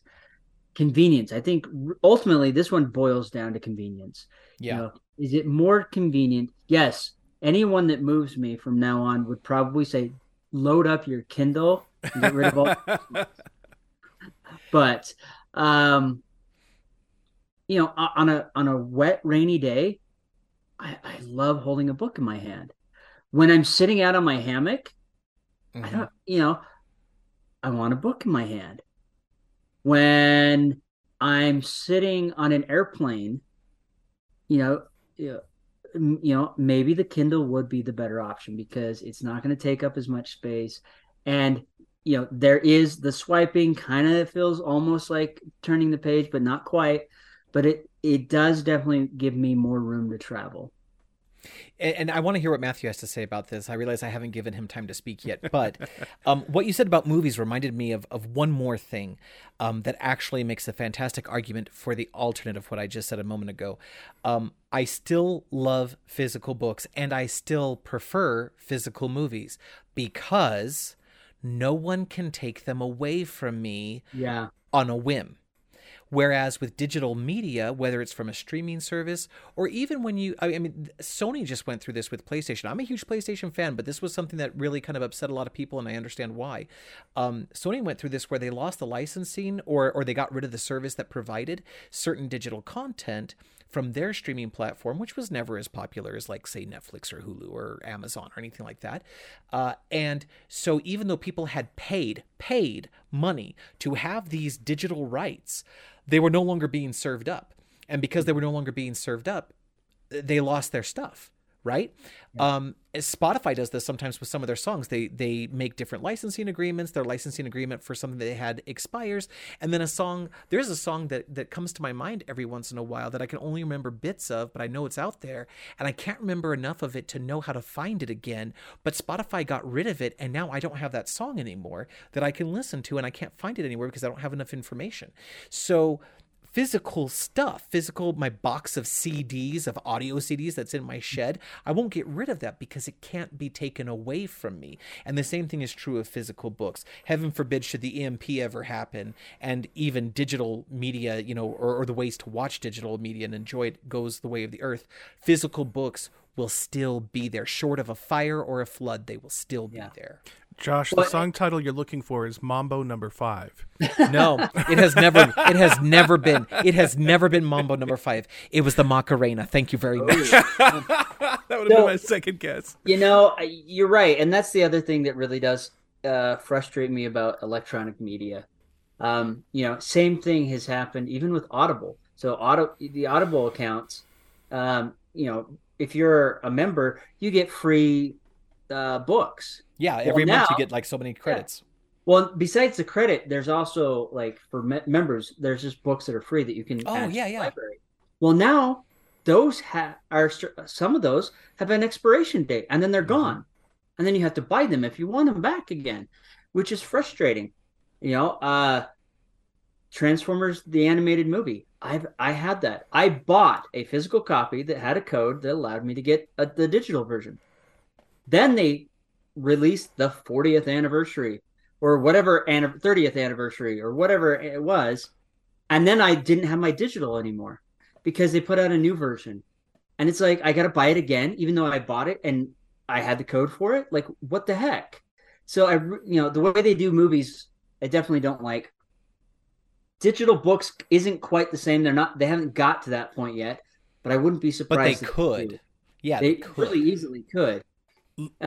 Speaker 4: convenience. I think ultimately this one boils down to convenience.
Speaker 5: Yeah. You know,
Speaker 4: is it more convenient? Yes. Anyone that moves me from now on would probably say, load up your Kindle and get rid of all. but, um, you know, on a on a wet, rainy day, I, I love holding a book in my hand. When I'm sitting out on my hammock, Mm-hmm. I don't, you know, I want a book in my hand. When I'm sitting on an airplane, you know, you know, maybe the Kindle would be the better option because it's not going to take up as much space. And, you know, there is the swiping kind of feels almost like turning the page, but not quite. But it, it does definitely give me more room to travel.
Speaker 5: And, I want to hear what Matthew has to say about this. I realize I haven't given him time to speak yet, but um, what you said about movies reminded me of, of one more thing um, that actually makes a fantastic argument for the alternate of what I just said a moment ago. Um, I still love physical books and I still prefer physical movies because no one can take them away from me
Speaker 4: yeah.
Speaker 5: on a whim. Whereas with digital media, whether it's from a streaming service or even when you, I mean, Sony just went through this with PlayStation. I'm a huge PlayStation fan, but this was something that really kind of upset a lot of people, and I understand why. Um, Sony went through this where they lost the licensing or or they got rid of the service that provided certain digital content from their streaming platform, which was never as popular as, like, say, Netflix or Hulu or Amazon or anything like that. Uh, and so, even though people had paid, paid money to have these digital rights, they were no longer being served up. And because they were no longer being served up, they lost their stuff right? Um, Spotify does this sometimes with some of their songs. They they make different licensing agreements. Their licensing agreement for something they had expires, and then a song. There's a song that that comes to my mind every once in a while that I can only remember bits of, but I know it's out there, and I can't remember enough of it to know how to find it again. But Spotify got rid of it, and now I don't have that song anymore that I can listen to, and I can't find it anywhere because I don't have enough information. So physical stuff, physical, my box of CDs, of audio CDs that's in my shed, I won't get rid of that because it can't be taken away from me. And the same thing is true of physical books. Heaven forbid should the EMP ever happen and even digital media, you know, or, or the ways to watch digital media and enjoy it goes the way of the earth. Physical books will still be there. Short of a fire or a flood, they will still be
Speaker 4: Yeah.
Speaker 5: there.
Speaker 6: Josh, the song title you're looking for is Mambo Number Five.
Speaker 5: No, it has never. It has never been. It has never been Mambo number five. It was the Macarena. Thank you very much.
Speaker 6: that would have
Speaker 4: No.
Speaker 6: been my second guess.
Speaker 4: You know, you're right, and that's the other thing that really does uh, frustrate me about electronic media. Um, you know, same thing has happened even with Audible. So, Auto the Audible accounts, um, you know, if you're a member, you get free uh, books.
Speaker 5: Yeah, every month you get like so many credits.
Speaker 4: Well, besides the credit, there's also like for me- members, there's just books that are free that you can.
Speaker 5: Oh, yeah,
Speaker 4: the
Speaker 5: yeah.
Speaker 4: Library. Well, now those ha- are some of those have an expiration date, and then they're
Speaker 5: Mm-hmm.
Speaker 4: gone, and then you have to buy them if you want them back again, which is frustrating. You know, uh, Transformers the animated movie. I've I had that. I bought a physical copy that had a code that allowed me to get a, the digital version. Then they released the 40th anniversary or whatever 30th anniversary or whatever it was and then i didn't have my digital anymore because they put out a new version and it's like i gotta buy it again even though i bought it and i had the code for it like what the heck so i you know the way they do movies i definitely don't like digital books isn't quite the same they're not they haven't got to that point yet but i wouldn't be surprised.
Speaker 5: But
Speaker 4: they
Speaker 5: could.
Speaker 4: do
Speaker 5: Yeah,
Speaker 4: they
Speaker 5: they could.
Speaker 4: really easily could.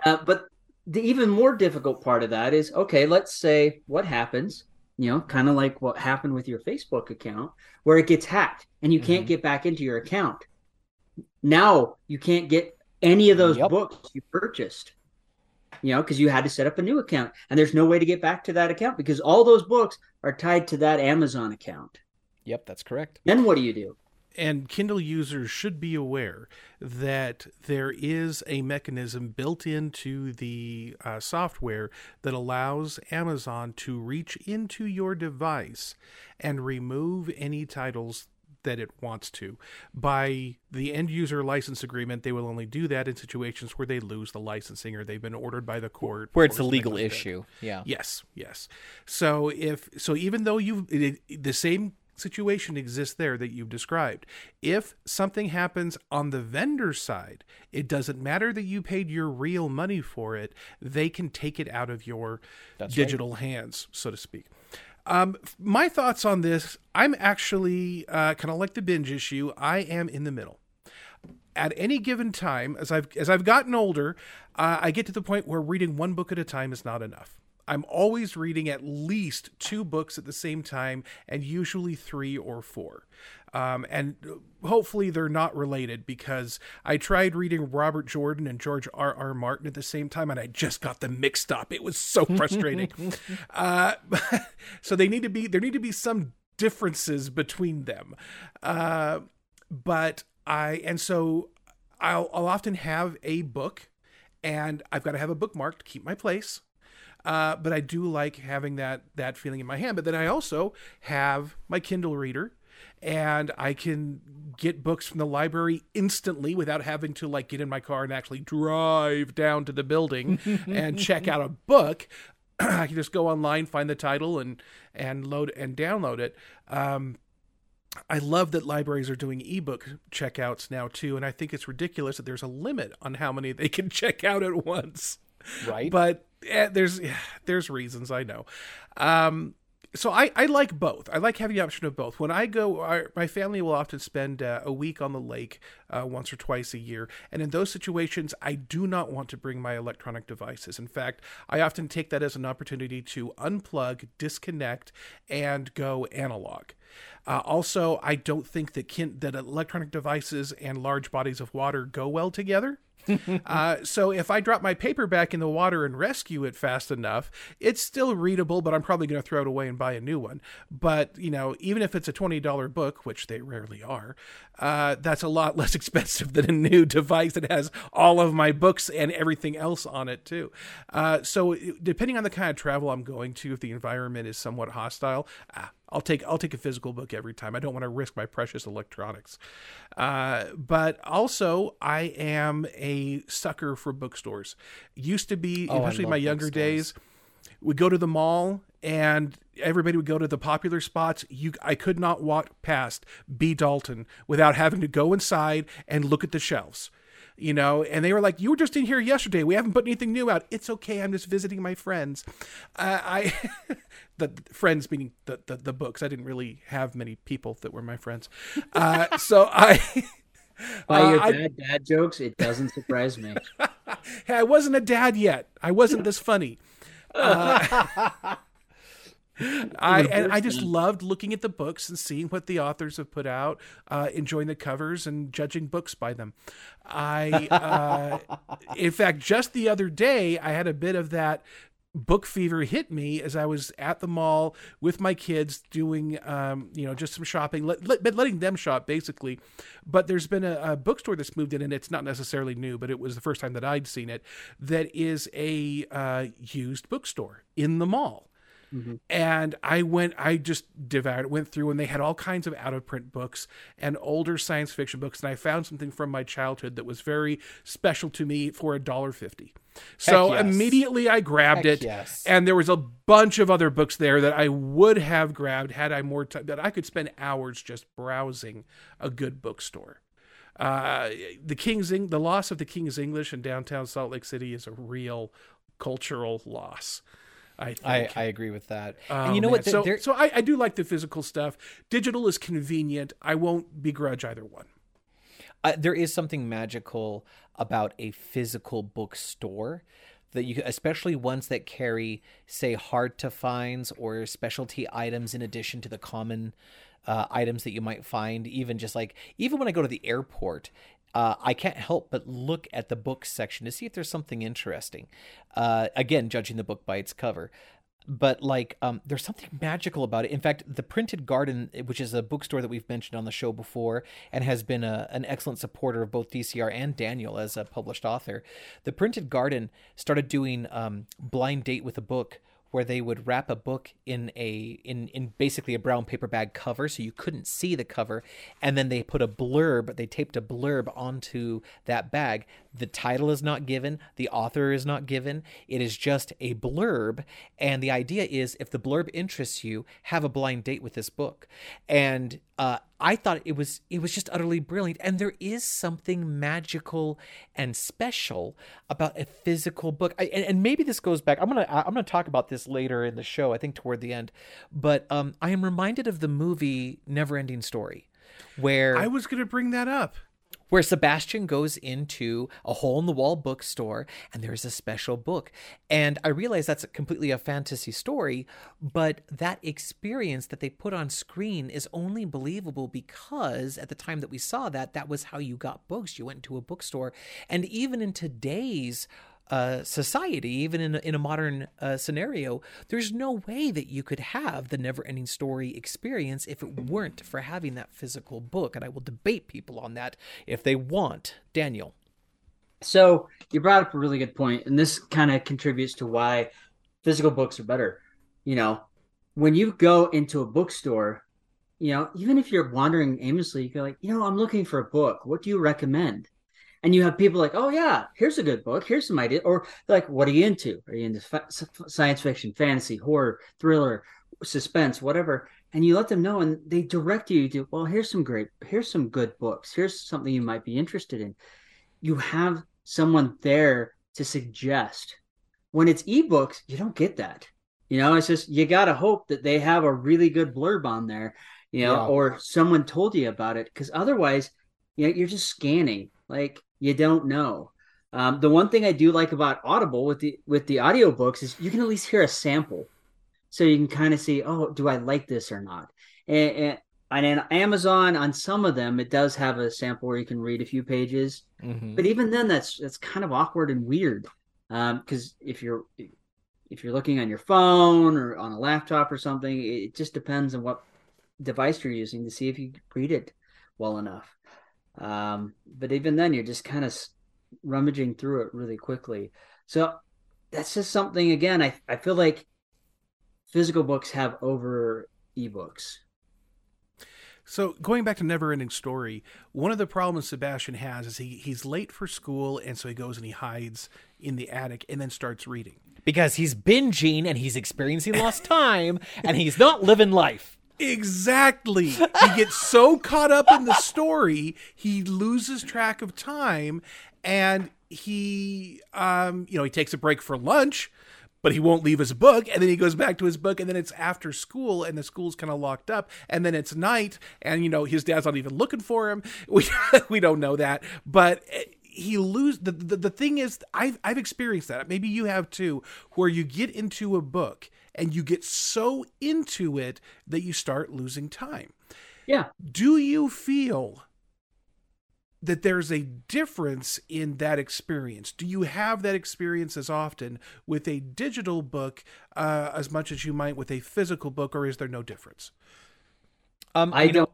Speaker 4: Uh, but the even more difficult part of that is okay, let's say what happens, you know, kind of like what happened with your Facebook account, where it gets hacked and you can't
Speaker 5: Mhm.
Speaker 4: get back into your account. Now you can't get any of those
Speaker 5: Yep.
Speaker 4: books you purchased, you know, because you had to set up a new account and there's no way to get back to that account because all those books are tied to that Amazon account.
Speaker 5: Yep, that's correct.
Speaker 4: Then what do you do?
Speaker 6: And Kindle users should be aware that there is a mechanism built into the uh, software that allows Amazon to reach into your device and remove any titles that it wants to. By the end user license agreement, they will only do that in situations where they lose the licensing or they've been ordered by the court.
Speaker 5: Where it's a legal
Speaker 6: that.
Speaker 5: issue. Yeah.
Speaker 6: Yes, yes. So if so, even though you the same situation exists there that you've described, if something happens on the vendor side, it doesn't matter that you paid your real money for it; they can take it out of your
Speaker 5: That's right.
Speaker 6: digital hands, so to speak. Um, my thoughts on this: I'm actually uh, kind of like the binge issue. I am in the middle at any given time as i've as i've gotten older uh, i get to the point where reading one book at a time is not enough i'm always reading at least two books at the same time and usually three or four. Um, and hopefully they're not related because i tried reading robert jordan and george r r martin at the same time and i just got them mixed up. It was so frustrating. Uh, so they need to be there need to be some differences between them. Uh, but I and so I'll, I'll often have a book, and I've got to have a bookmark to keep my place. Uh, but I do like having that that feeling in my hand. But then I also have my Kindle reader, and I can get books from the library instantly without having to like get in my car and actually drive down to the building and check out a book. I can just go online, find the title, and and load and download it. Um, I love that libraries are doing ebook checkouts now too, and I think it's ridiculous that there's a limit on how many they can check out at once.
Speaker 5: Right.
Speaker 6: But eh, there's there's reasons I know. Um, so I, I like both. I like having the option of both. When I go, our, my family will often spend uh, a week on the lake uh, once or twice a year, and in those situations, I do not want to bring my electronic devices. In fact, I often take that as an opportunity to unplug, disconnect, and go analog. Uh, also, I don't think that kin- that electronic devices and large bodies of water go well together. uh, so if I drop my paperback in the water and rescue it fast enough, it's still readable, but I'm probably going to throw it away and buy a new one. But you know, even if it's a twenty dollar book, which they rarely are, uh, that's a lot less expensive than a new device that has all of my books and everything else on it too. Uh, so depending on the kind of travel I'm going to, if the environment is somewhat hostile, ah, I'll take I'll take a physical book every time. I don't want to risk my precious electronics. Uh, but also, I am a sucker for bookstores. Used to be,
Speaker 5: Oh,
Speaker 6: especially my younger days, we go to the mall and everybody would go to the popular spots. You, I could not walk past B Dalton without having to go inside and look at the shelves. You know, and they were like, "You were just in here yesterday. We haven't put anything new out. It's okay. I'm just visiting my friends." Uh, I, the friends meaning the, the the books. I didn't really have many people that were my friends, uh, so I.
Speaker 4: By
Speaker 6: uh,
Speaker 4: your
Speaker 6: I-
Speaker 4: dad dad jokes, it doesn't surprise me.
Speaker 6: Hey, I wasn't a dad yet. I wasn't this funny. I and I just loved looking at the books and seeing what the authors have put out, uh, enjoying the covers and judging books by them. I, uh, in fact, just the other day, I had a bit of that book fever hit me as I was at the mall with my kids doing, um, you know, just some shopping, let, let, but letting them shop basically. But there's been a, a bookstore that's moved in, and it's not necessarily new, but it was the first time that I'd seen it. That is a uh, used bookstore in the mall. And I went, I just devoured went through, and they had all kinds of out of print books and older science fiction books. And I found something from my childhood that was very special to me for a dollar fifty. So
Speaker 5: yes.
Speaker 6: immediately I grabbed
Speaker 5: Heck
Speaker 6: it,
Speaker 5: yes.
Speaker 6: and there was a bunch of other books there that I would have grabbed had I more time. That I could spend hours just browsing a good bookstore. Uh, the King's the loss of the King's English in downtown Salt Lake City is a real cultural loss. I.
Speaker 5: I, I agree with that.
Speaker 6: Oh,
Speaker 5: and you know
Speaker 6: man.
Speaker 5: what? There-
Speaker 6: So,
Speaker 5: there-
Speaker 6: so I, I do like the physical stuff. Digital is convenient. I won't begrudge either one.
Speaker 5: uh, there is something magical about a physical bookstore that you especially ones that carry say hard to finds or specialty items in addition to the common uh, items that you might find even just like even when i go to the airport uh, I can't help but look at the books section to see if there's something interesting. Uh, again, judging the book by its cover but like um there's something magical about it in fact the printed garden which is a bookstore that we've mentioned on the show before and has been a, an excellent supporter of both dcr and daniel as a published author the printed garden started doing um blind date with a book where they would wrap a book in a in in basically a brown paper bag cover so you couldn't see the cover and then they put a blurb they taped a blurb onto that bag the title is not given the author is not given it is just a blurb and the idea is if the blurb interests you have a blind date with this book and uh, I thought it was it was just utterly brilliant, and there is something magical and special about a physical book. I, and, and maybe this goes back. I'm gonna I'm gonna talk about this later in the show. I think toward the end, but um, I am reminded of the movie Neverending Story, where
Speaker 6: I was to bring that up.
Speaker 5: Where Sebastian goes into a hole in the wall bookstore and there's a special book. And I realize that's completely a fantasy story, but that experience that they put on screen is only believable because at the time that we saw that, that was how you got books. You went to a bookstore. And even in today's uh, society, even in a, in a modern uh, scenario, there's no way that you could have the never ending story experience if it weren't for having that physical book. And I will debate people on that if they want. Daniel.
Speaker 4: So you brought up a really good point, and this kind of contributes to why physical books are better. You know, when you go into a bookstore, you know, even if you're wandering aimlessly, you go like, you know, I'm looking for a book. What do you recommend? And you have people like, oh yeah, here's a good book. Here's some idea. Or like, what are you into? Are you into fa- science fiction, fantasy, horror, thriller, suspense, whatever? And you let them know, and they direct you to, well, here's some great, here's some good books. Here's something you might be interested in. You have someone there to suggest. When it's ebooks, you don't get that. You know, it's just you got to hope that they have a really good blurb on there, you know,
Speaker 5: Yeah.
Speaker 4: or someone told you about it because otherwise, you know, you're just scanning like you don't know. Um, the one thing I do like about Audible with the with the audiobooks is you can at least hear a sample, so you can kind of see, oh, do I like this or not? And, and on Amazon, on some of them, it does have a sample where you can read a few pages.
Speaker 5: Mhm.
Speaker 4: But even then, that's that's kind of awkward and weird. Because if you're if you're looking on your phone or on a laptop or something, it just depends on what device you're using to see if you read it well enough. Um, but even then, you're just kind of rummaging through it really quickly. So that's just something. Again, I I feel like physical books have over ebooks.
Speaker 6: So going back to Never Ending Story, one of the problems Sebastian has is he he's late for school, and so he goes and he hides in the attic and then starts reading.
Speaker 5: because he's binging and he's experiencing lost time and he's not living life.
Speaker 6: Exactly. he gets so caught up in the story, he loses track of time and he um you know, he takes a break for lunch, but he won't leave his book and then he goes back to his book and then it's after school and the school's kind of locked up and then it's night and you know, his dad's not even looking for him. We we don't know that, but eh, he lose the, the the thing is I've I've experienced that. Maybe you have too, where you get into a book and you get so into it that you start losing time.
Speaker 4: Yeah.
Speaker 6: Do you feel that there's a difference in that experience? Do you have that experience as often with a digital book uh, as much as you might with a physical book, or is there no difference?
Speaker 5: Um,
Speaker 4: I
Speaker 5: you know-
Speaker 4: don't.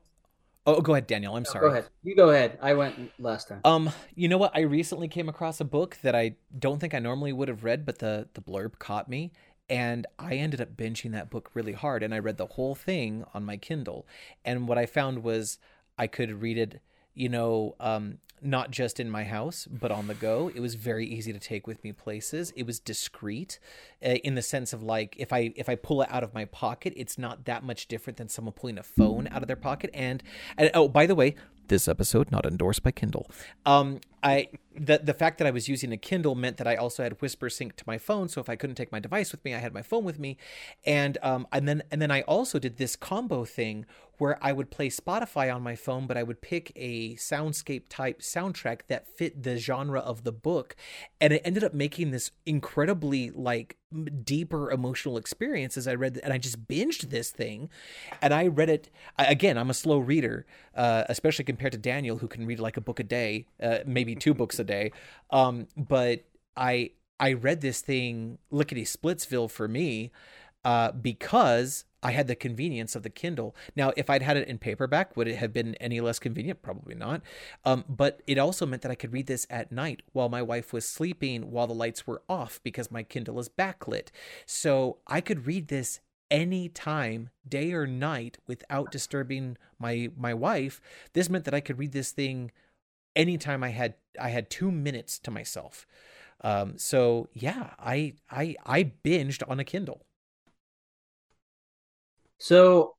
Speaker 5: oh, go ahead, Daniel. I'm sorry.
Speaker 4: Go ahead. You go ahead. I went last time.
Speaker 5: Um, you know what? I recently came across a book that I don't think I normally would have read, but the the blurb caught me, and I ended up binging that book really hard, and I read the whole thing on my Kindle. And what I found was I could read it, you know, um, not just in my house, but on the go. It was very easy to take with me places. It was discreet, uh, in the sense of like if I if I pull it out of my pocket, it's not that much different than someone pulling a phone out of their pocket. And, and oh, by the way, this episode not endorsed by Kindle. Um, I the the fact that I was using a Kindle meant that I also had Whisper Sync to my phone, so if I couldn't take my device with me, I had my phone with me, and um, and then and then I also did this combo thing where I would play Spotify on my phone, but I would pick a soundscape type soundtrack that fit the genre of the book, and it ended up making this incredibly like deeper emotional experience as I read, and I just binged this thing, and I read it again. I'm a slow reader, uh, especially compared to Daniel, who can read like a book a day, uh, maybe two books a day. Um, but I I read this thing lickety splitsville for me uh, because I had the convenience of the Kindle. Now, if I'd had it in paperback, would it have been any less convenient? Probably not. Um, but it also meant that I could read this at night while my wife was sleeping, while the lights were off, because my Kindle is backlit. So I could read this any time, day or night, without disturbing my my wife. This meant that I could read this thing anytime I had I had two minutes to myself. Um, so yeah, I I I binged on a Kindle.
Speaker 4: So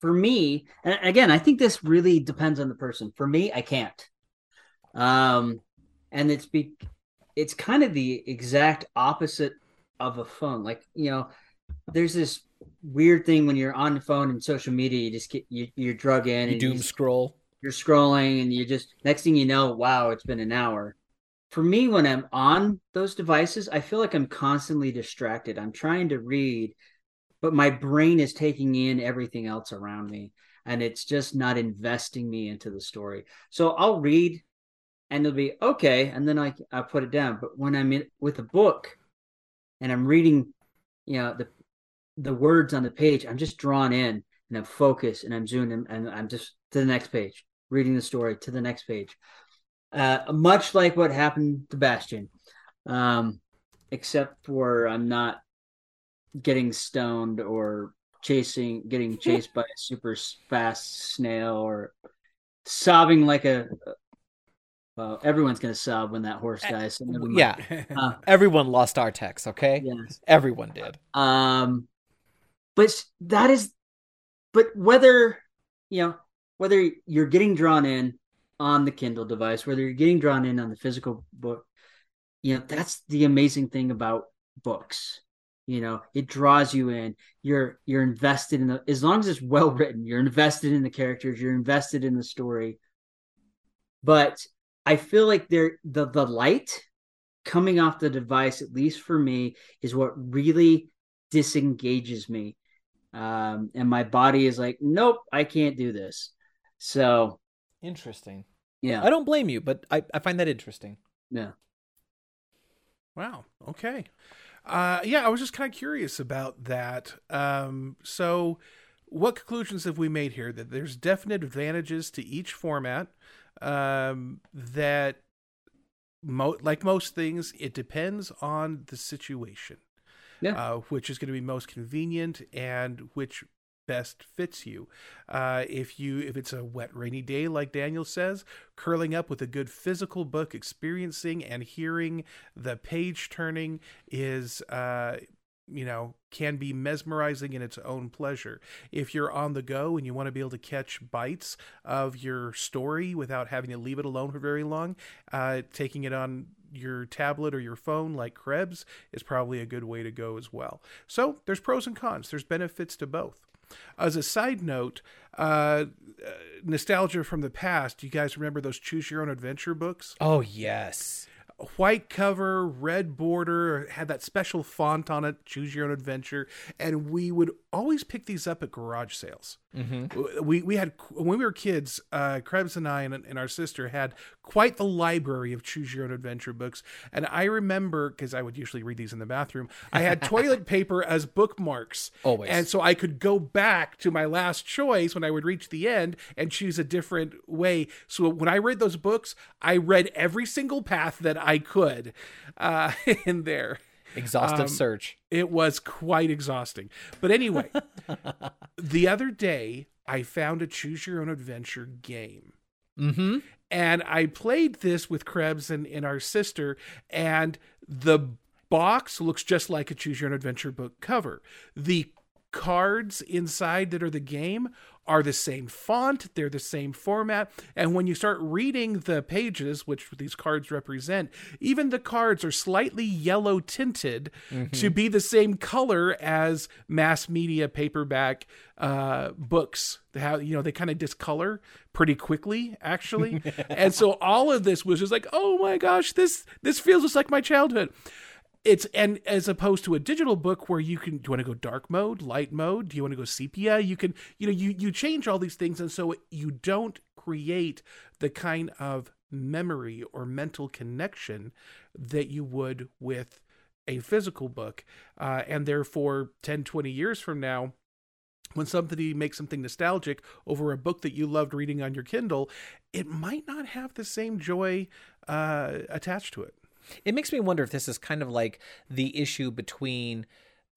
Speaker 4: for me, and again, I think this really depends on the person. For me, I can't. Um, and it's be it's kind of the exact opposite of a phone. Like, you know, there's this weird thing when you're on the phone and social media, you just get you, you're drug in
Speaker 5: You
Speaker 4: and
Speaker 5: doom
Speaker 4: you,
Speaker 5: scroll.
Speaker 4: You're scrolling and you just next thing you know, wow, it's been an hour. For me, when I'm on those devices, I feel like I'm constantly distracted. I'm trying to read, but my brain is taking in everything else around me and it's just not investing me into the story. So I'll read and it'll be okay. And then I, I put it down. But when I'm in with a book and I'm reading, you know, the, the words on the page, I'm just drawn in and I'm focused and I'm zoomed in and I'm just to the next page, reading the story to the next page. Uh, much like what happened to Bastian, um, except for I'm not getting stoned or chasing, getting chased by a super fast snail or sobbing like a. Well, everyone's gonna sob when that horse dies. So.
Speaker 5: Yeah,
Speaker 4: Uh,
Speaker 5: everyone lost Artax. Okay,
Speaker 4: yes.
Speaker 5: everyone did.
Speaker 4: Um, but that is, but whether you know whether you're getting drawn in on the Kindle device, whether you're getting drawn in on the physical book, you know that's the amazing thing about books. You know, it draws you in. You're you're invested in the as long as it's well written. You're invested in the characters. You're invested in the story. But I feel like there the the light coming off the device, at least for me, is what really disengages me. Um, and my body is like, nope, I can't do this. So
Speaker 5: Interesting.
Speaker 4: yeah,
Speaker 5: I don't blame you, but I, I find that interesting.
Speaker 4: yeah.
Speaker 6: Wow. Okay. Uh, yeah, I was just kind of curious about that. Um, so, what conclusions have we made here? That there's definite advantages to each format. Um, that, mo- like most things, it depends on the situation.
Speaker 4: Yeah.
Speaker 6: Uh, which is going to be most convenient and which best fits you. Uh, if you if it's a wet rainy day like Daniel says, curling up with a good physical book, experiencing and hearing the page turning is uh, you know can be mesmerizing in its own pleasure. If you're on the go and you want to be able to catch bites of your story without having to leave it alone for very long, uh, taking it on your tablet or your phone like Krebs is probably a good way to go as well. So there's pros and cons. There's benefits to both. As a side note, uh, uh, nostalgia from the past. You guys remember those choose your own adventure books?
Speaker 5: Oh yes.
Speaker 6: White cover, red border, had that special font on it, choose your own adventure. And we would always pick these up at garage sales.
Speaker 5: Mm-hmm.
Speaker 6: We, we had, when we were kids, uh, Krebs and I and, and our sister had quite the library of choose your own adventure books. And I remember, because I would usually read these in the bathroom, I had toilet paper as bookmarks.
Speaker 5: Always.
Speaker 6: And so I could go back to my last choice when I would reach the end and choose a different way. So when I read those books, I read every single path that I could uh, in there.
Speaker 5: Exhaustive
Speaker 6: Um,
Speaker 5: search.
Speaker 6: It was quite exhausting. But anyway, the other day I found a choose your own adventure game.
Speaker 5: Mm-hmm.
Speaker 6: And I played this with Krebs and, and our sister, and the box looks just like a choose your own adventure book cover. The cards inside that are the game are the same font, they're the same format, and when you start reading the pages, which these cards represent, even the cards are slightly yellow tinted to be the same color as mass media paperback uh, books. They have, you know, they kind of discolor pretty quickly, actually, and so all of this was just like, oh my gosh, this this feels just like my childhood it's and as opposed to a digital book where you can do you want to go dark mode light mode? Do you want to go sepia? You can you know you you change all these things and so you don't create the kind of memory or mental connection that you would with a physical book. Uh, and therefore 10 20 years from now when somebody makes something nostalgic over a book that you loved reading on your kindle it might not have the same joy uh, attached to it
Speaker 5: It makes me wonder if this is kind of like the issue between,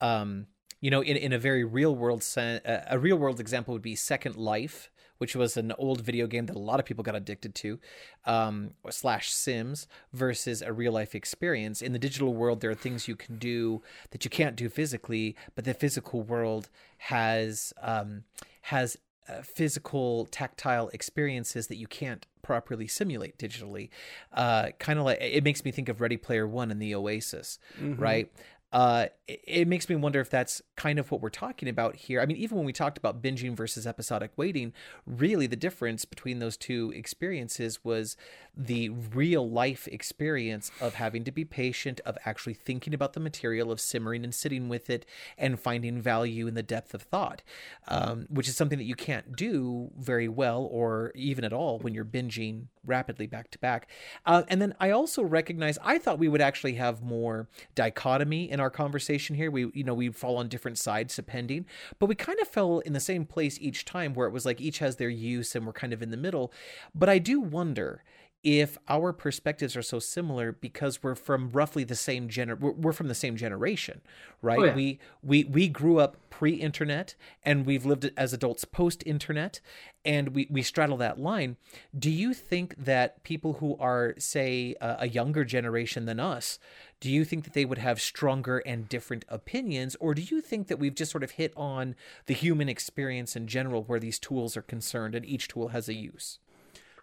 Speaker 5: um, you know, in, in a very real world uh, a real world example would be Second Life, which was an old video game that a lot of people got addicted to, um, slash Sims, versus a real life experience. In the digital world, there are things you can do that you can't do physically, but the physical world has um, has uh, physical tactile experiences that you can't properly simulate digitally uh kind of like it makes me think of ready player one and the oasis right uh it, makes me wonder if that's kind of what we're talking about here. I mean even when we talked about binging versus episodic waiting really the difference between those two experiences was the real life experience of having to be patient of actually thinking about the material of simmering and sitting with it and finding value in the depth of thought um, which is something that you can't do very well or even at all when you're binging rapidly back to back. Uh, and then i also recognize i thought we would actually have more dichotomy in our conversation here we you know we fall on different sides depending but we kind of fell in the same place each time where it was like each has their use and we're kind of in the middle. But i do wonder if our perspectives are so similar because we're from roughly the same gener we're, from the same generation right?
Speaker 4: Oh, yeah.
Speaker 5: we we we grew up pre-internet and we've lived as adults post-internet and we we straddle that line. Do you think that people who are say a, a younger generation than us do you think that they would have stronger and different opinions? Or do you think that we've just sort of hit on the human experience in general where these tools are concerned and each tool has a use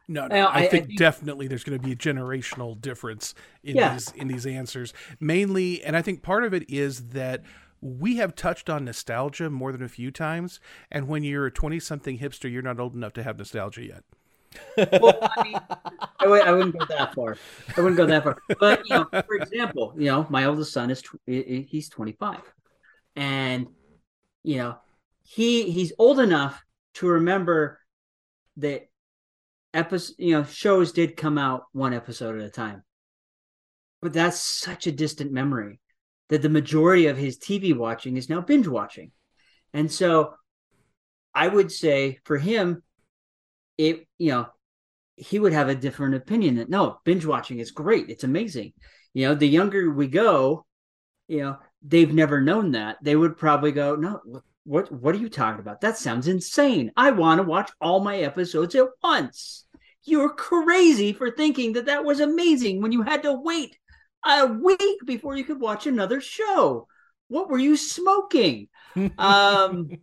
Speaker 6: No, no. I,
Speaker 4: I- I
Speaker 6: think
Speaker 4: think-
Speaker 6: definitely there's going to be a generational difference in
Speaker 4: Yeah.
Speaker 6: these in these answers. Mainly, and I think part of it is that we have touched on nostalgia more than a few times, and when you're a 20 something hipster, you're not old enough to have nostalgia yet.
Speaker 4: well, I mean, I, would, I wouldn't go that far. I wouldn't go that far. But you know, for example, you know, my oldest son is tw- he's 25, and you know, he he's old enough to remember that episode you know shows did come out one episode at a time. But that's such a distant memory that the majority of his tv watching is now binge watching. And so i would say for him it you know he would have a different opinion that no binge watching is great. It's amazing. You know the younger we go you know they've never known that. They would probably go no what what are you talking about? That sounds insane. I want to watch all my episodes at once you're crazy for thinking that that was amazing when you had to wait a week before you could watch another show. What were you smoking? Um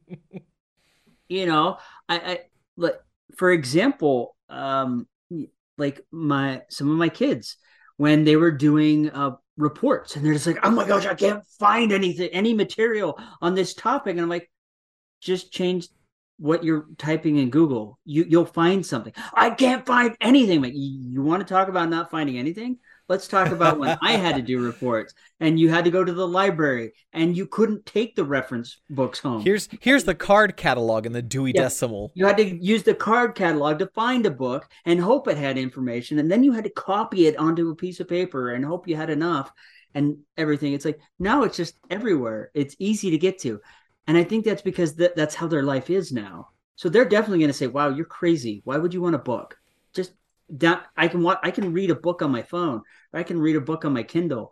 Speaker 4: you know i i like for example um like my some of my kids when they were doing uh reports and they're just like oh my gosh i can't find anything any material on this topic. And i'm like just change what you're typing in google you you'll find something. I can't find anything. Like you, you want to talk about not finding anything? Let's talk about when i had to do reports and you had to go to the library and you couldn't take the reference books home.
Speaker 5: Here's here's the card catalog and the Dewey
Speaker 4: Yeah.
Speaker 5: Decimal.
Speaker 4: you had to use the card catalog to find a book and hope it had information. And then you had to copy it onto a piece of paper and hope you had enough and everything. It's like now it's just everywhere. It's easy to get to and i think that's because th- that's how their life is now. So they're definitely going to say wow you're crazy. Why would you want a book? Just down i can wa- i can read a book on my phone or i can read a book on my kindle.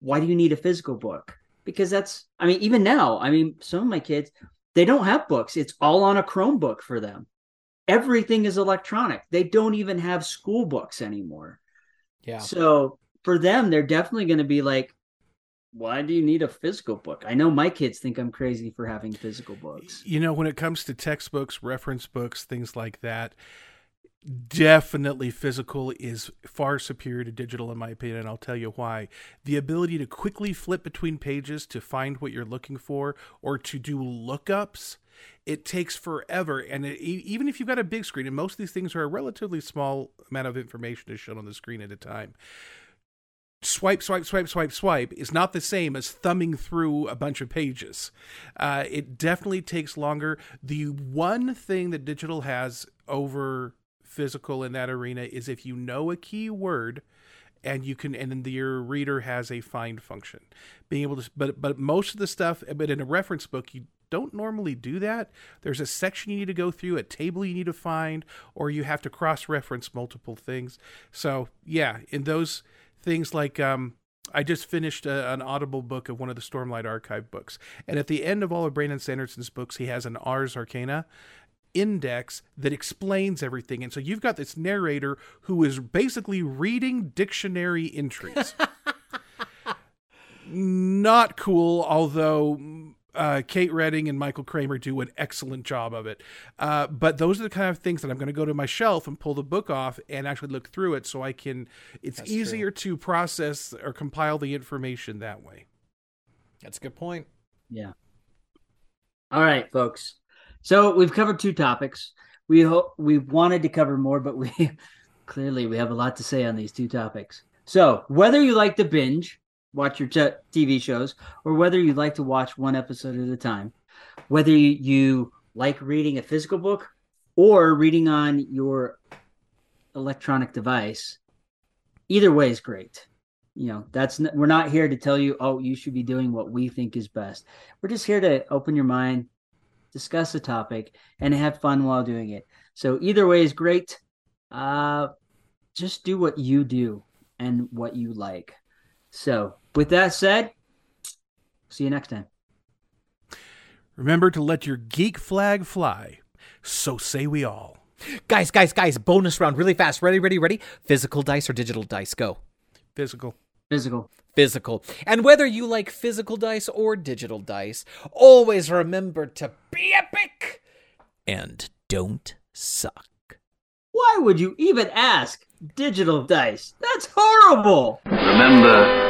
Speaker 4: Why do you need a physical book? Because that's i mean even now i mean some of my kids they don't have books. It's all on a chromebook for them. Everything is electronic. They don't even have school books anymore.
Speaker 5: Yeah.
Speaker 4: so for them they're definitely going to be like why do you need a physical book i know my kids think i'm crazy for having physical books
Speaker 6: You know, when it comes to textbooks, reference books, things like that, definitely physical is far superior to digital, in my opinion. And I'll tell you why. The ability to quickly flip between pages to find what you're looking for or to do lookups. It takes forever, and it, even if you've got a big screen, and most of these things are a relatively small amount of information is shown on the screen at a time, swipe, swipe, swipe, swipe, swipe is not the same as thumbing through a bunch of pages. Uh, it definitely takes longer. The one thing that digital has over physical in that arena is if you know a key word and you can and the, your reader has a find function being able to but but most of the stuff but in a reference book you don't normally do that there's a section you need to go through a table you need to find or you have to cross reference multiple things so yeah in those things like um I just finished a, an audible book of one of the Stormlight Archive books, and at the end of all of Brandon Sanderson's books, he has an Ars Arcana index that explains everything. And so you've got this narrator who is basically reading dictionary entries. Not cool, although uh, Kate Reading and Michael Kramer do an excellent job of it. Uh, but those are the kind of things that I'm going to go to my shelf and pull the book off and actually look through it so I can. It's
Speaker 5: That's true.
Speaker 6: easier to process or compile the information that way.
Speaker 5: That's a good point.
Speaker 4: Yeah. All right, folks. So we've covered two topics. We hope we wanted to cover more, but we clearly we have a lot to say on these two topics. So whether you like to binge, watch your TV shows, or whether you like to watch one episode at a time, whether you, like reading a physical book or reading on your electronic device, either way is great. You know, that's n- we're not here to tell you, oh, you should be doing what we think is best. We're just here to open your mind, discuss the topic, and have fun while doing it. So either way is great. Uh, just do what you do and what you like. So with that said, see you next time.
Speaker 6: Remember to let your geek flag fly. So say we all.
Speaker 5: Guys, guys, guys, bonus round really fast. Ready, ready, ready? Physical dice or digital dice? Go.
Speaker 6: Physical.
Speaker 4: Physical.
Speaker 5: Physical. And whether you like physical dice or digital dice, always remember to be epic and don't suck.
Speaker 4: Why would you even ask? Digital dice. That's horrible.
Speaker 7: Remember,